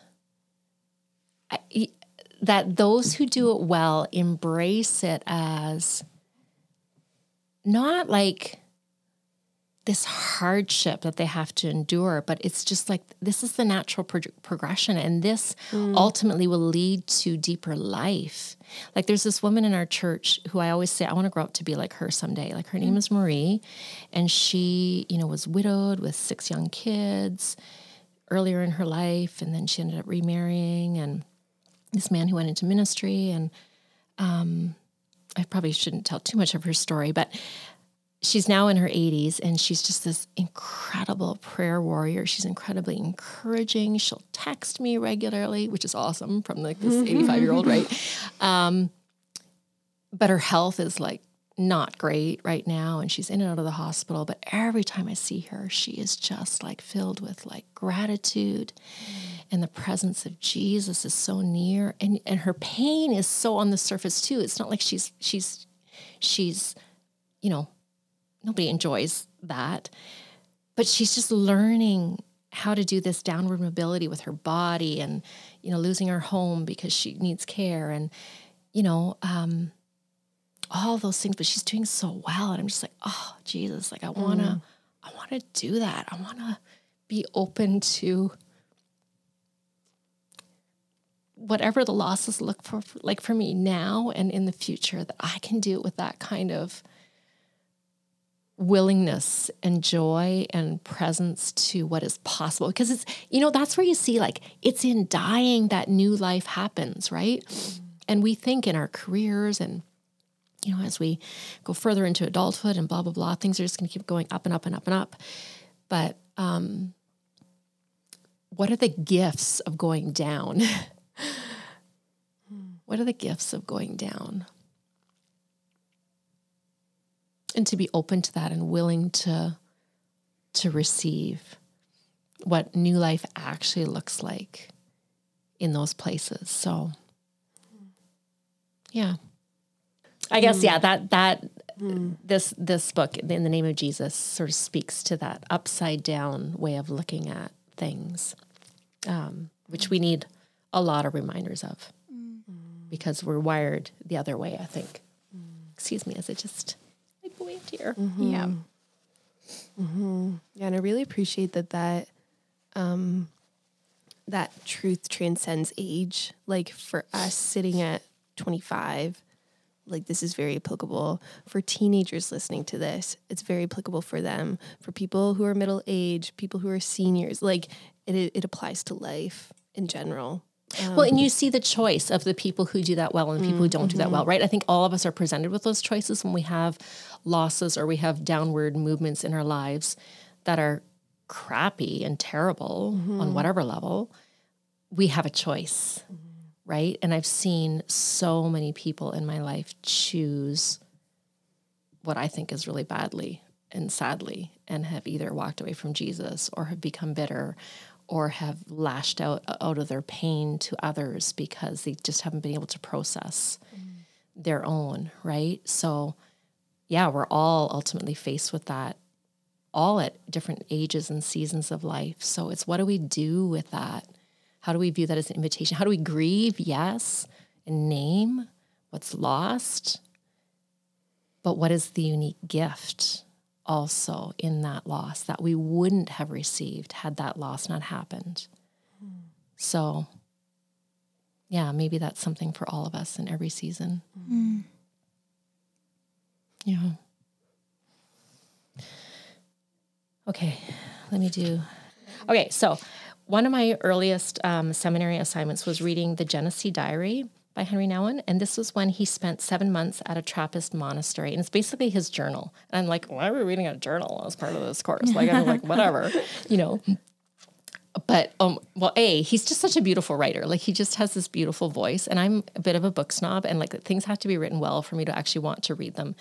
that those who do it well embrace it as not like this hardship that they have to endure, but it's just like this is the natural pro- progression, and this mm. ultimately will lead to deeper life. Like there's this woman in our church who I always say I want to grow up to be like her someday. Like her mm. name is Marie, and she, you know, was widowed with six young kids earlier in her life, and then she ended up remarrying, and this man who went into ministry. And um, I probably shouldn't tell too much of her story, but she's now in her 80s and she's just this incredible prayer warrior. She's incredibly encouraging. She'll text me regularly, which is awesome from like this 85 year old, right? Um, but her health is like not great right now and she's in and out of the hospital but every time i see her she is just like filled with like gratitude and the presence of jesus is so near and and her pain is so on the surface too. It's not like she's she's she's you know nobody enjoys that but she's just learning how to do this downward mobility with her body and you know losing her home because she needs care and you know um all those things, but she's doing so well. And I'm just like, oh, Jesus, like I want to, Mm. I want to do that. I want to be open to whatever the losses look for, like for me now and in the future, that I can do it with that kind of willingness and joy and presence to what is possible because it's you know that's where you see like it's in dying that new life happens right and we think in our careers and you know as we go further into adulthood and blah blah blah things are just going to keep going up and up and up and up. But um what are the gifts of going down? *laughs* What are the gifts of going down? And to be open to that and willing to to receive what new life actually looks like in those places. So yeah i guess yeah mm. that that mm. this this book in the name of jesus sort of speaks to that upside down way of looking at things um, which we need a lot of reminders of mm. because we're wired the other way i think. Excuse me as it just I waved here? Mm-hmm. Yeah. Mm-hmm. Yeah, and I really appreciate that that um that truth transcends age. Like for us sitting at 25, like this is very applicable for teenagers listening to this. It's very applicable for them, for people who are middle age, people who are seniors. Like it it applies to life in general. Well, and um, you see the choice of the people who do that well and the people who mm, don't do that mm-hmm. well, right? I think all of us are presented with those choices when we have losses or we have downward movements in our lives that are crappy and terrible on mm-hmm. whatever level. We have a choice, mm-hmm. Right? And I've seen so many people in my life choose what I think is really badly and sadly and have either walked away from Jesus or have become bitter or have lashed out out of their pain to others because they just haven't been able to process mm-hmm. their own, right? So yeah, we're all ultimately faced with that all at different ages and seasons of life. So it's what do we do with that? How do we view that as an invitation? How do we grieve? Yes, and name what's lost. But what is the unique gift also in that loss that we wouldn't have received had that loss not happened? So, yeah, maybe that's something for all of us in every season. Mm-hmm. Yeah. Okay, let me do. Okay, so one of my earliest um, seminary assignments was reading the Genesee Diary by Henri Nouwen, and this was when he spent seven months at a Trappist monastery, and it's basically his journal. And I'm like, why are we reading a journal as part of this course? Like, I'm like, whatever, *laughs* you know. But um, well, a he's just such a beautiful writer. Like he just has this beautiful voice, and I'm a bit of a book snob, and like things have to be written well for me to actually want to read them.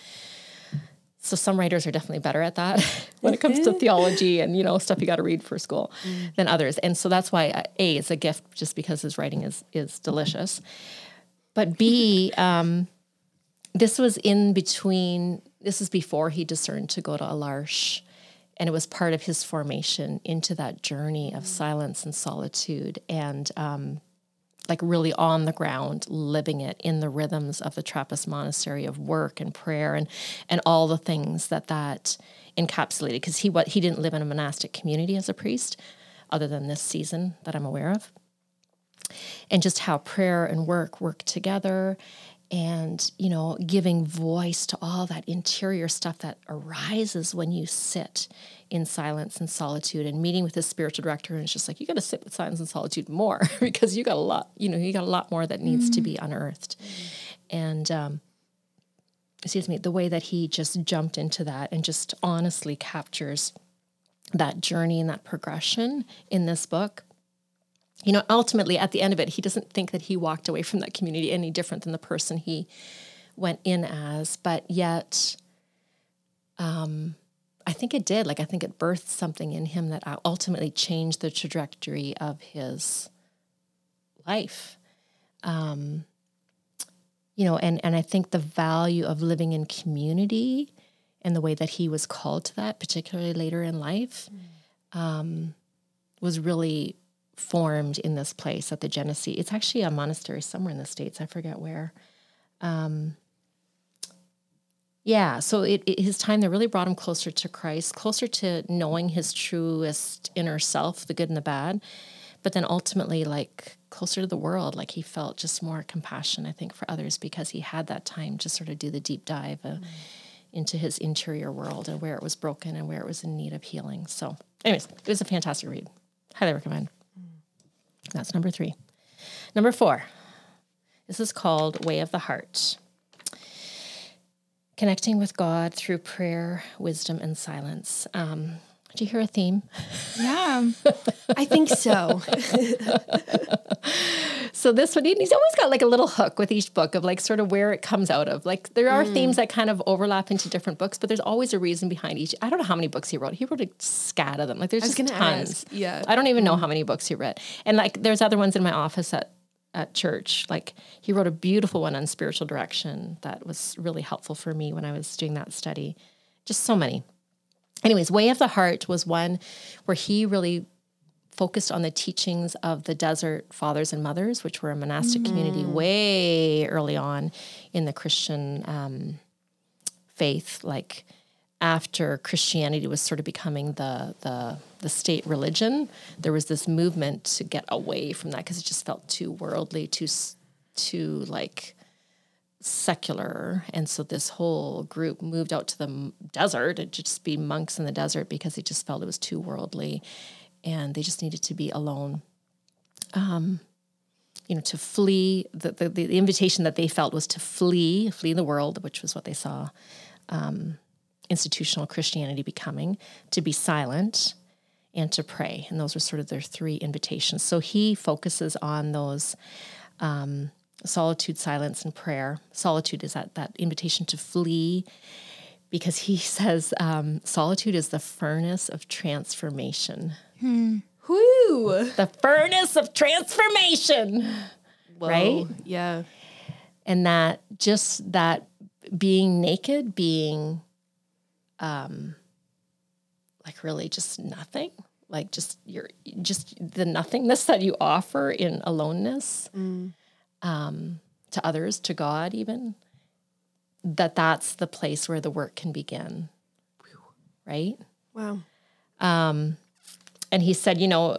So some writers are definitely better at that *laughs* when it comes to theology and you know stuff you got to read for school than others. And so that's why uh, A is a gift just because his writing is is delicious. But B, um, this was in between. This is before he discerned to go to L'Arche, and it was part of his formation into that journey of silence and solitude and. Um, like really on the ground, living it in the rhythms of the Trappist monastery of work and prayer and and all the things that that encapsulated. Because he what he didn't live in a monastic community as a priest, other than this season that I'm aware of, and just how prayer and work work together, and you know giving voice to all that interior stuff that arises when you sit in silence and solitude and meeting with his spiritual director. And it's just like you got to sit with silence and solitude more *laughs* because you got a lot you know you got a lot more that needs to be unearthed. And um excuse me the way that he just jumped into that and just honestly captures that journey and that progression in this book you know ultimately at the end of it he doesn't think that he walked away from that community any different than the person he went in as but yet um I think it did. Like I think it birthed something in him that ultimately changed the trajectory of his life. Um, you know, and and I think the value of living in community and the way that he was called to that, particularly later in life, um, was really formed in this place at the Genesee. It's actually a monastery somewhere in the states. I forget where. Um, Yeah, so it, it, his time there really brought him closer to Christ, closer to knowing his truest inner self, the good and the bad, but then ultimately like closer to the world. Like he felt just more compassion, I think, for others because he had that time to sort of do the deep dive uh, mm. into his interior world and where it was broken and where it was in need of healing. So, anyways, it was a fantastic read. Highly recommend. That's number three. Number four. This is called Way of the Heart connecting with God through prayer, wisdom, and silence. Um, do you hear a theme? Yeah, *laughs* I think so. *laughs* so this one, he's always got like a little hook with each book of like sort of where it comes out of. Like there are mm. themes that kind of overlap into different books, but there's always a reason behind each. I don't know how many books he wrote. He wrote a scat of them. Like there's just tons. Ask. Yeah, I don't even know mm. how many books he read. And like there's other ones in my office that at church. Like he wrote a beautiful one on spiritual direction that was really helpful for me when I was doing that study. Just so many. Anyways, Way of the Heart was one where he really focused on the teachings of the desert fathers and mothers, which were a monastic mm-hmm. community way early on in the Christian um, faith. Like after Christianity was sort of becoming the the the state religion, there was this movement to get away from that because it just felt too worldly, too too like secular, and so this whole group moved out to the desert to just be monks in the desert because they just felt it was too worldly, and they just needed to be alone. Um, you know, to flee. The, the the invitation that they felt was to flee, flee the world, which was what they saw. Um, institutional Christianity becoming, to be silent and to pray. And those were sort of their three invitations. So he focuses on those um, solitude, silence, and prayer. Solitude is that, that invitation to flee because he *laughs* says um, solitude is the furnace of transformation. Hmm. Whoo! The furnace of transformation. Whoa. Right? Yeah. And that just that being naked, being um, like really just nothing like just your just the nothingness that you offer in aloneness mm. Um, to others to god even that that's the place where the work can begin. Right? Wow. Um, and he said you know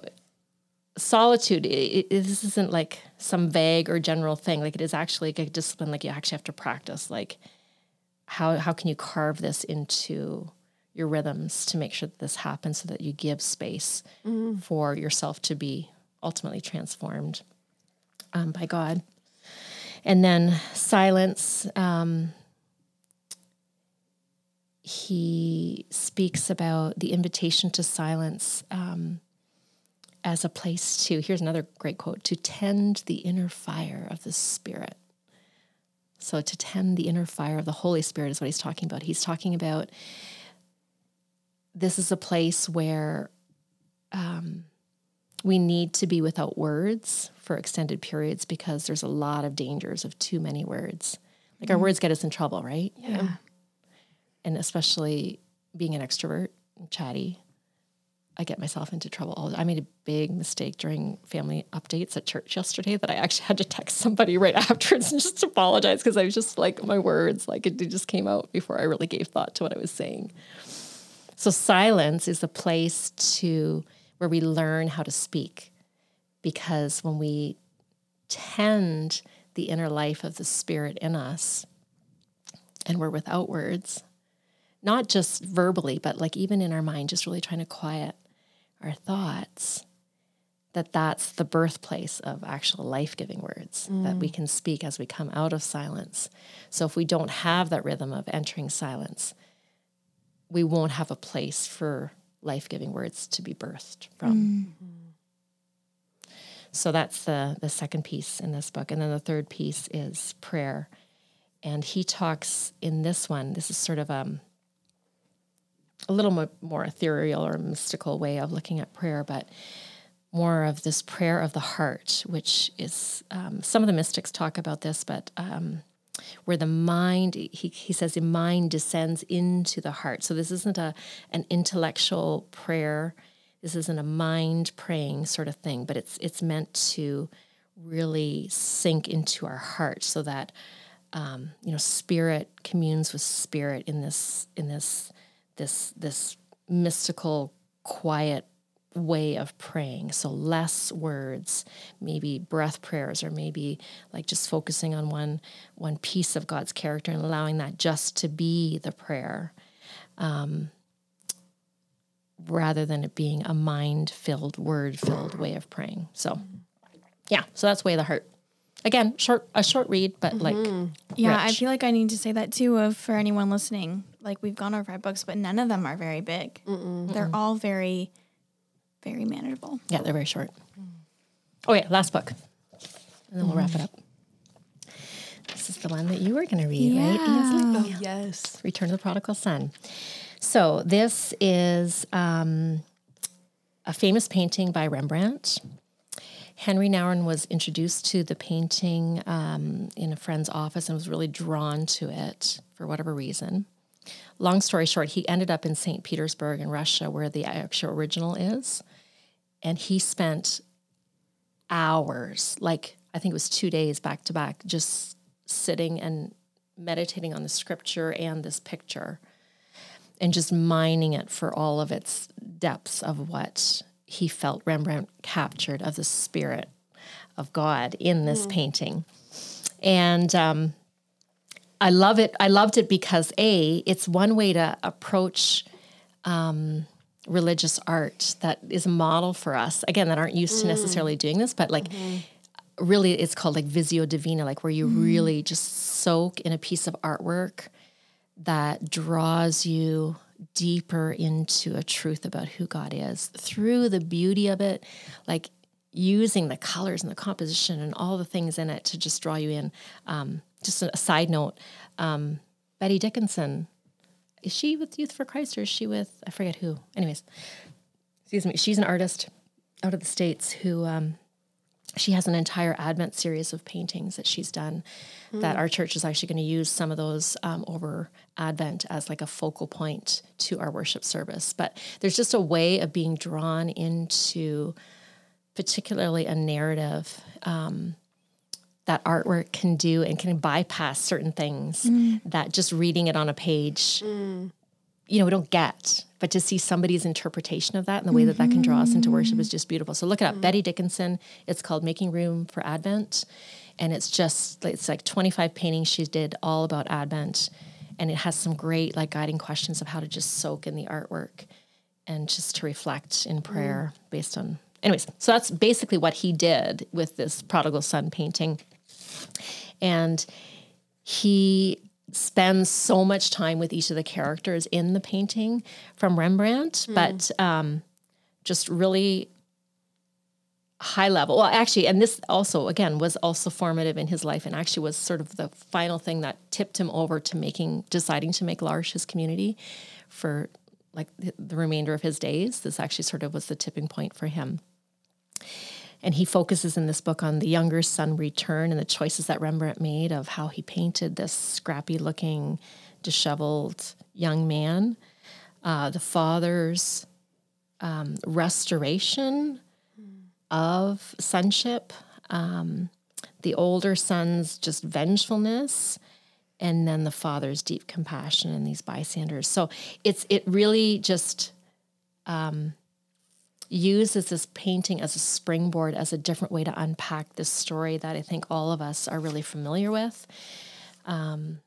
solitude it, it, this isn't like some vague or general thing. Like it is actually like a discipline like you actually have to practice like how how can you carve this into your rhythms to make sure that this happens so that you give space mm-hmm. for yourself to be ultimately transformed um, by God. And then silence. Um, he speaks about the invitation to silence um, as a place to, here's another great quote, to tend the inner fire of the Spirit. So, to tend the inner fire of the Holy Spirit is what he's talking about. He's talking about this is a place where um, we need to be without words for extended periods because there's a lot of dangers of too many words. Like mm. our mm-hmm. words get us in trouble, right? Yeah. And especially being an extrovert, and chatty, I get myself into trouble all I made a big mistake during family updates at church yesterday that I actually had to text somebody right *laughs* afterwards and just apologize because I was just like my words, like it just came out before I really gave thought to what I was saying. So silence is a place to where we learn how to speak because when we tend the inner life of the spirit in us and we're without words, not just verbally, but like even in our mind, just really trying to quiet our thoughts that that's the birthplace of actual life-giving words mm. that we mm. can speak as we come out of silence so if we don't have that rhythm of entering silence we won't have a place for life-giving words to be birthed from mm. So that's the the second piece in this book and then the third piece is prayer and he talks in this one this is sort of um a little more, more ethereal or mystical way of looking at prayer, but more of this prayer of the heart, which is um, some of the mystics talk about this, but um, where the mind, he, he says, the mind descends into the heart. So this isn't a an intellectual prayer. This isn't a mind praying sort of thing, but it's it's meant to really sink into our heart so that um, you know, spirit communes with spirit in this in this this this mystical, quiet way of praying. So less words, maybe breath prayers, or maybe like just focusing on one one piece of God's character and allowing that just to be the prayer. Um, rather than it being a mind filled, word filled way of praying. So, yeah, so that's Way of the Heart. Again, short a short read, but like mm-hmm. Yeah, I feel like I need to say that too of for anyone listening. Like we've gone over five books, but none of them are very big. They're all very, very manageable. Yeah, they're very short. Oh yeah, last book, and then we'll wrap it up. This is the one that you were going to read, right? Ainsley? Oh, yes. Return of the Prodigal Son. So this is um, a famous painting by Rembrandt. Henri Nouwen was introduced to the painting um, in a friend's office and was really drawn to it for whatever reason. Long story short, he ended up in St. Petersburg in Russia, where the actual original is. And he spent hours, like I think it was two days back to back, just sitting and meditating on the scripture and this picture and just mining it for all of its depths of what he felt Rembrandt captured of the spirit of God in this painting. And um, I love it. I loved it because A, it's one way to approach um, religious art that is a model for us, again, that aren't used to necessarily doing this, but like really it's called like visio divina, like where you really just soak in a piece of artwork that draws you deeper into a truth about who God is through the beauty of it, like using the colors and the composition and all the things in it to just draw you in. Um, just a side note, um, Betty Dickinson, is she with Youth for Christ or is she with, I forget who. Anyways, excuse me, she's an artist out of the States who um, she has an entire Advent series of paintings that she's done. That our church is actually going to use some of those um, over Advent as like a focal point to our worship service. But there's just a way of being drawn into, particularly a narrative. Um, that artwork can do and can bypass certain things that just reading it on a page you know, we don't get. But to see somebody's interpretation of that and the way that that can draw us into worship mm-hmm. is just beautiful. So look it up. Mm-hmm. Betty Dickinson. It's called Making Room for Advent. And it's just, it's like 25 paintings she did all about Advent. And it has some great like guiding questions of how to just soak in the artwork and just to reflect in mm-hmm. prayer based on, anyways. So that's basically what he did with this prodigal son painting. And he spends so much time with each of the characters in the painting from Rembrandt, but um, just really high level. Well, actually, and this also, again, was also formative in his life and actually was sort of the final thing that tipped him over to making, deciding to make L'Arche his community for like the remainder of his days. This actually sort of was the tipping point for him. And he focuses in this book on the younger son return and the choices that Rembrandt made of how he painted this scrappy looking, disheveled young man, uh, the father's um, restoration of sonship, um, the older son's just vengefulness, and then the father's deep compassion in these bystanders. So it's it really just uses this painting as a springboard, as a different way to unpack this story that I think all of us are really familiar with. Um,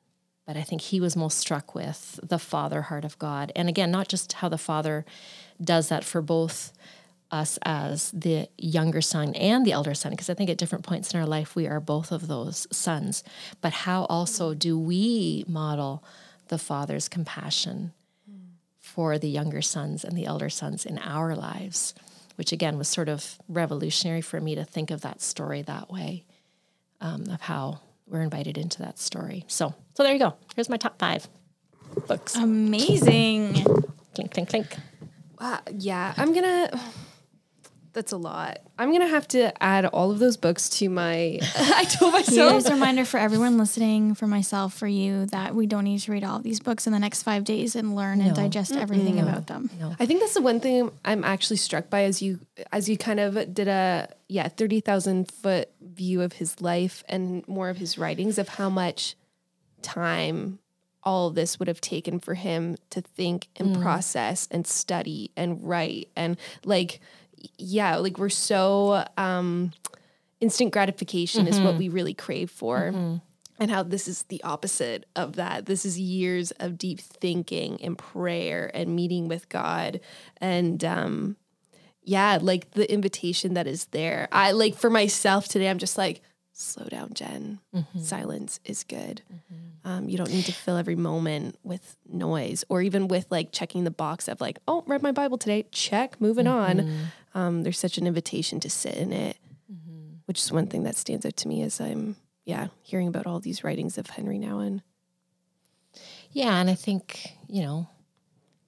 but I think he was most struck with the father heart of God. And again, not just how the father does that for both us as the younger son and the elder son, because I think at different points in our life we are both of those sons. But how also do we model the father's compassion for the younger sons and the elder sons in our lives, which again was sort of revolutionary for me to think of that story that way, um, of how we're invited into that story. So, so there you go. Here's my top five books. Amazing. clink, clink, clink. Wow, yeah, I'm gonna. That's a lot. I'm gonna have to add all of those books to my. *laughs* I told myself. Here's a reminder for everyone listening, for myself, for you, that we don't need to read all of these books in the next five days and learn and No. digest everything about them. I think that's the one thing I'm actually struck by as you as you kind of did a yeah thirty thousand foot view of his life and more of his writings of how much time all of this would have taken for him to think and mm. process and study and write and like yeah like we're so um instant gratification is what we really crave for. And how this is the opposite of that. This is years of deep thinking and prayer and meeting with god. And um yeah like the invitation that is there. I like for myself today i'm just like slow down jen. Mm-hmm. Silence is good. Mm-hmm. Um, you don't need to fill every moment with noise or even with like checking the box of like oh read my bible today. Check moving on. Mm-hmm. Um, there's such an invitation to sit in it which is one thing that stands out to me as i'm yeah hearing about all these writings of henri nouwen. Yeah, and I think you know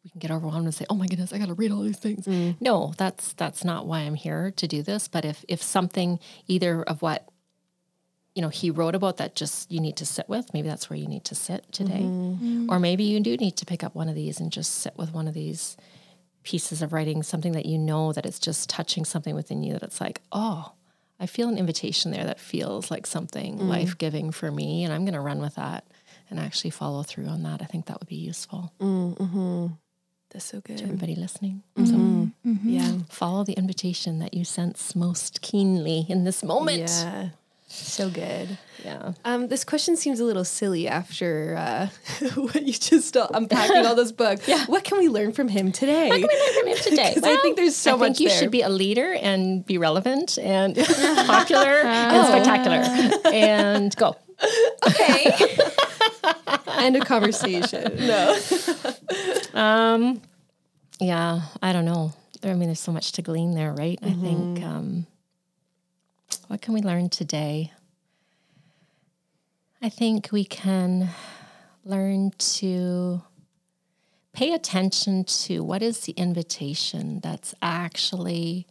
we can get overwhelmed and say, "Oh my goodness, I got to read all these things." Mm. No, that's that's not why I'm here to do this. But if if something either of what you know he wrote about that just you need to sit with, maybe that's where you need to sit today, mm-hmm. Mm-hmm. or maybe you do need to pick up one of these and just sit with one of these pieces of writing, something that you know that it's just touching something within you that it's like, oh. I feel an invitation there that feels like something mm. life giving for me, and I'm going to run with that and actually follow through on that. I think that would be useful. Mm-hmm. that's so good. To Everybody listening, so yeah. follow the invitation that you sense most keenly in this moment. yeah so good Yeah. Um, this question seems a little silly after uh, *laughs* what you just uh, unpacking all those books. *laughs* Yeah. What can we learn from him today? What can we learn from him today? *laughs* 'Cause I think there's so I think much you there. should be a leader and be relevant and popular and spectacular and go. okay. End of conversation. No. Um, yeah, I don't know. I mean, there's so much to glean there, right? I think. Um, what can we learn today? I think we can learn to pay attention to what is the invitation that's actually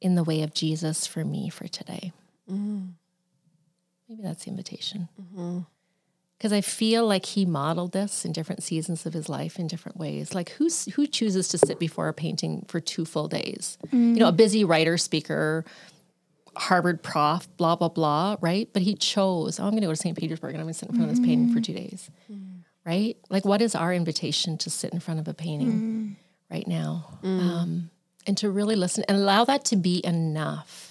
in the way of Jesus for me for today. Mm-hmm. Maybe that's the invitation mm-hmm. because I feel like he modeled this in different seasons of his life in different ways. Like who's who chooses to sit before a painting for two full days? You know, mm. a busy writer, speaker, Harvard prof, blah blah blah, right? But he chose. Oh, I'm going to go to St. Petersburg and I'm going to sit in front of this painting for two mm. days, right? Like, what is our invitation to sit in front of a painting mm. right now, mm. um, and to really listen and allow that to be enough.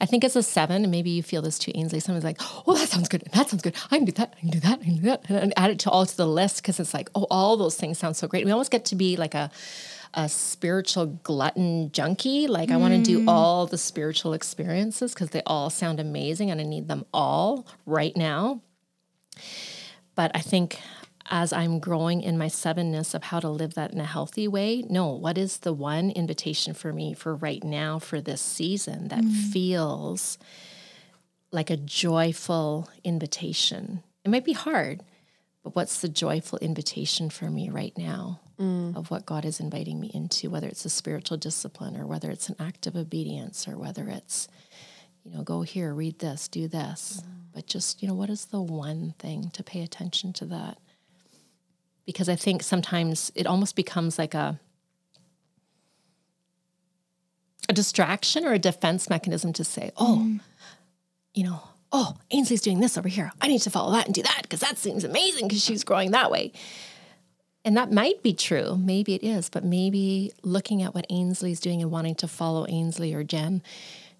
I think as a seven, and maybe you feel this too, Ainsley. Someone's like, "Oh, that sounds good. That sounds good. I can do that. I can do that. I can do that," and add it to all to the list because it's like, "Oh, all those things sound so great." We almost get to be like a a spiritual glutton junkie. Like I want to do mm. all the spiritual experiences because they all sound amazing, and I need them all right now. But I think as I'm growing in my sevenness of how to live that in a healthy way, no, what is the one invitation for me for right now, for this season that mm. feels like a joyful invitation? It might be hard, but what's the joyful invitation for me right now mm. of what God is inviting me into, whether it's a spiritual discipline or whether it's an act of obedience or whether it's, you know, go here, read this, do this. Mm. But just, you know, what is the one thing to pay attention to that? Because I think sometimes it almost becomes like a a distraction or a defense mechanism to say, oh, mm. you know, oh, Ainsley's doing this over here. I need to follow that and do that because that seems amazing because she's growing that way. And that might be true. Maybe it is, but maybe looking at what Ainsley's doing and wanting to follow Ainsley or Jen,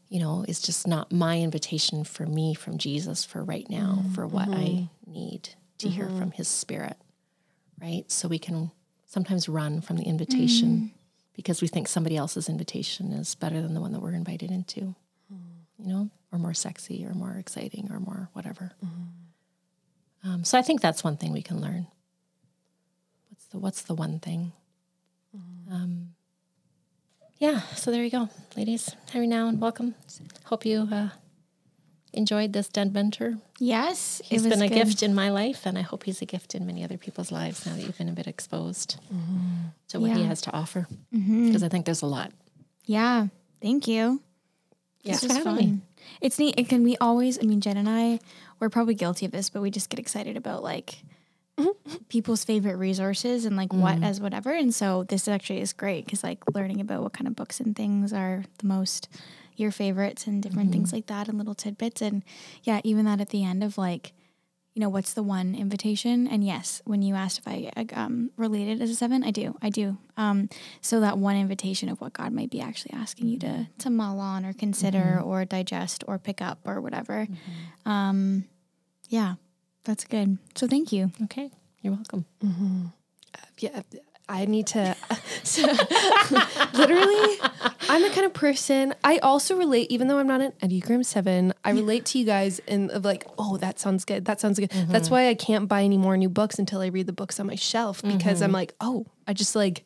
you know, is just not my invitation for me from Jesus for right now, mm-hmm. for what I mm-hmm. need to hear mm-hmm. from his spirit. Right. So we can sometimes run from the mm. invitation because we think somebody else's invitation is better than the one that we're invited into, mm. you know, or more sexy or more exciting or more whatever. Um, so I think that's one thing we can learn. What's the what's the one thing? Um, yeah. So there you go, ladies. Henri Nouwen welcome. Hope you uh, enjoyed this dead mentor. Yes, he's been a good. gift in my life, and I hope he's a gift in many other people's lives now that you've been a bit exposed to what he has to offer. Because I think there's a lot. Yeah, thank you. Yeah, This was having fun. me. It's neat. It can we always. I mean, Jen and I, we're probably guilty of this, but we just get excited about like *laughs* people's favorite resources and like what mm. as whatever. And so this actually is great because like learning about what kind of books and things are the most your favorites and different things mm-hmm. like that and little tidbits and yeah, even that at the end of like you know, what's the one invitation? And yes, when you asked if I um, related as a seven, I do, I do. Um, so that one invitation of what God might be actually asking you to to mull on or consider mm-hmm. or digest or pick up or whatever. Mm-hmm. Um, yeah, that's good. So thank you. Okay, you're welcome. Mm-hmm. Uh, yeah, I need to. *laughs* So, *laughs* literally, I'm the kind of person. I also relate, even though I'm not an Enneagram Seven. I relate to you guys in of like, oh, that sounds good. That sounds good. Mm-hmm. That's why I can't buy any more new books until I read the books on my shelf because mm-hmm. I'm like, oh, I just like,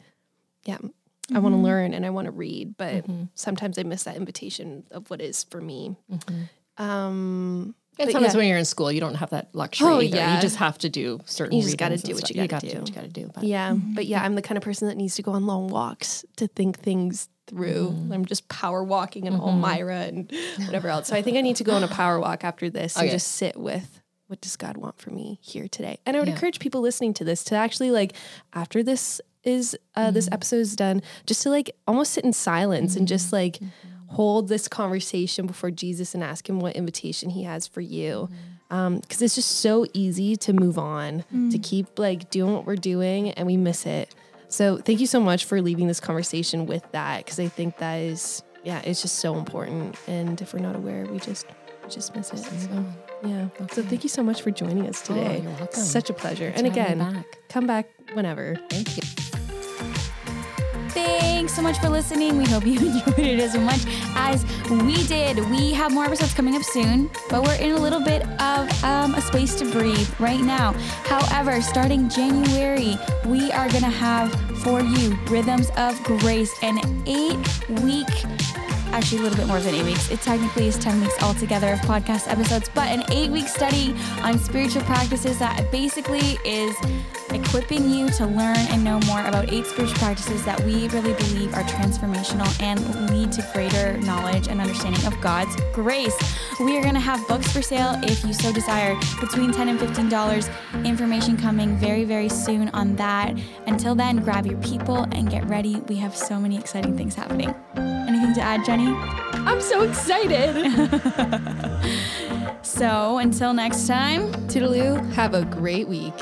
yeah, mm-hmm. I want to learn and I want to read, but mm-hmm. sometimes I miss that invitation of what is for me. Mm-hmm. Um, and sometimes yeah. when you're in school, you don't have that luxury. Oh, either. yeah. You just have to do certain. Things. You just got to do what you got to do. What you got to do. But. Yeah, mm-hmm. but yeah, I'm the kind of person that needs to go on long walks to think things through. Mm-hmm. I'm just power walking in mm-hmm. Elmira and whatever else. So I think I need to go on a power walk after this okay. and just sit with what does God want for me here today. And I would yeah. encourage people listening to this to actually like after this is uh, mm-hmm. this episode is done, just to like almost sit in silence and just like mm-hmm hold this conversation before Jesus and ask him what invitation he has for you. Because mm-hmm. um, it's just so easy to move on, mm. to keep like doing what we're doing and we miss it. So thank you so much for leaving this conversation with that because I think that is, yeah, it's just so important. And if we're not aware, we just we just miss it. So yeah. Okay. So thank you so much for joining us oh, today. Oh, you're welcome. Such a pleasure. and again, back. come back whenever. Thank you. Thanks so much for listening. We hope *laughs* you enjoyed it as much as we did. We have more episodes coming up soon, but we're in a little bit of um, a space to breathe right now. However, starting January, we are going to have for you Rhythms of Grace, an eight week actually a little bit more than eight weeks. It technically is 10 weeks altogether of podcast episodes, but an eight week study on spiritual practices that basically is equipping you to learn and know more about eight spiritual practices that we really believe are transformational and lead to greater knowledge and understanding of God's grace. We are going to have books for sale if you so desire, between 10 and $15. Information coming very, very soon on that. Until then, grab your people and get ready. We have so many exciting things happening. Anything to add, Jenny? I'm so excited. *laughs* *laughs* so until next time, Toodaloo, have a great week.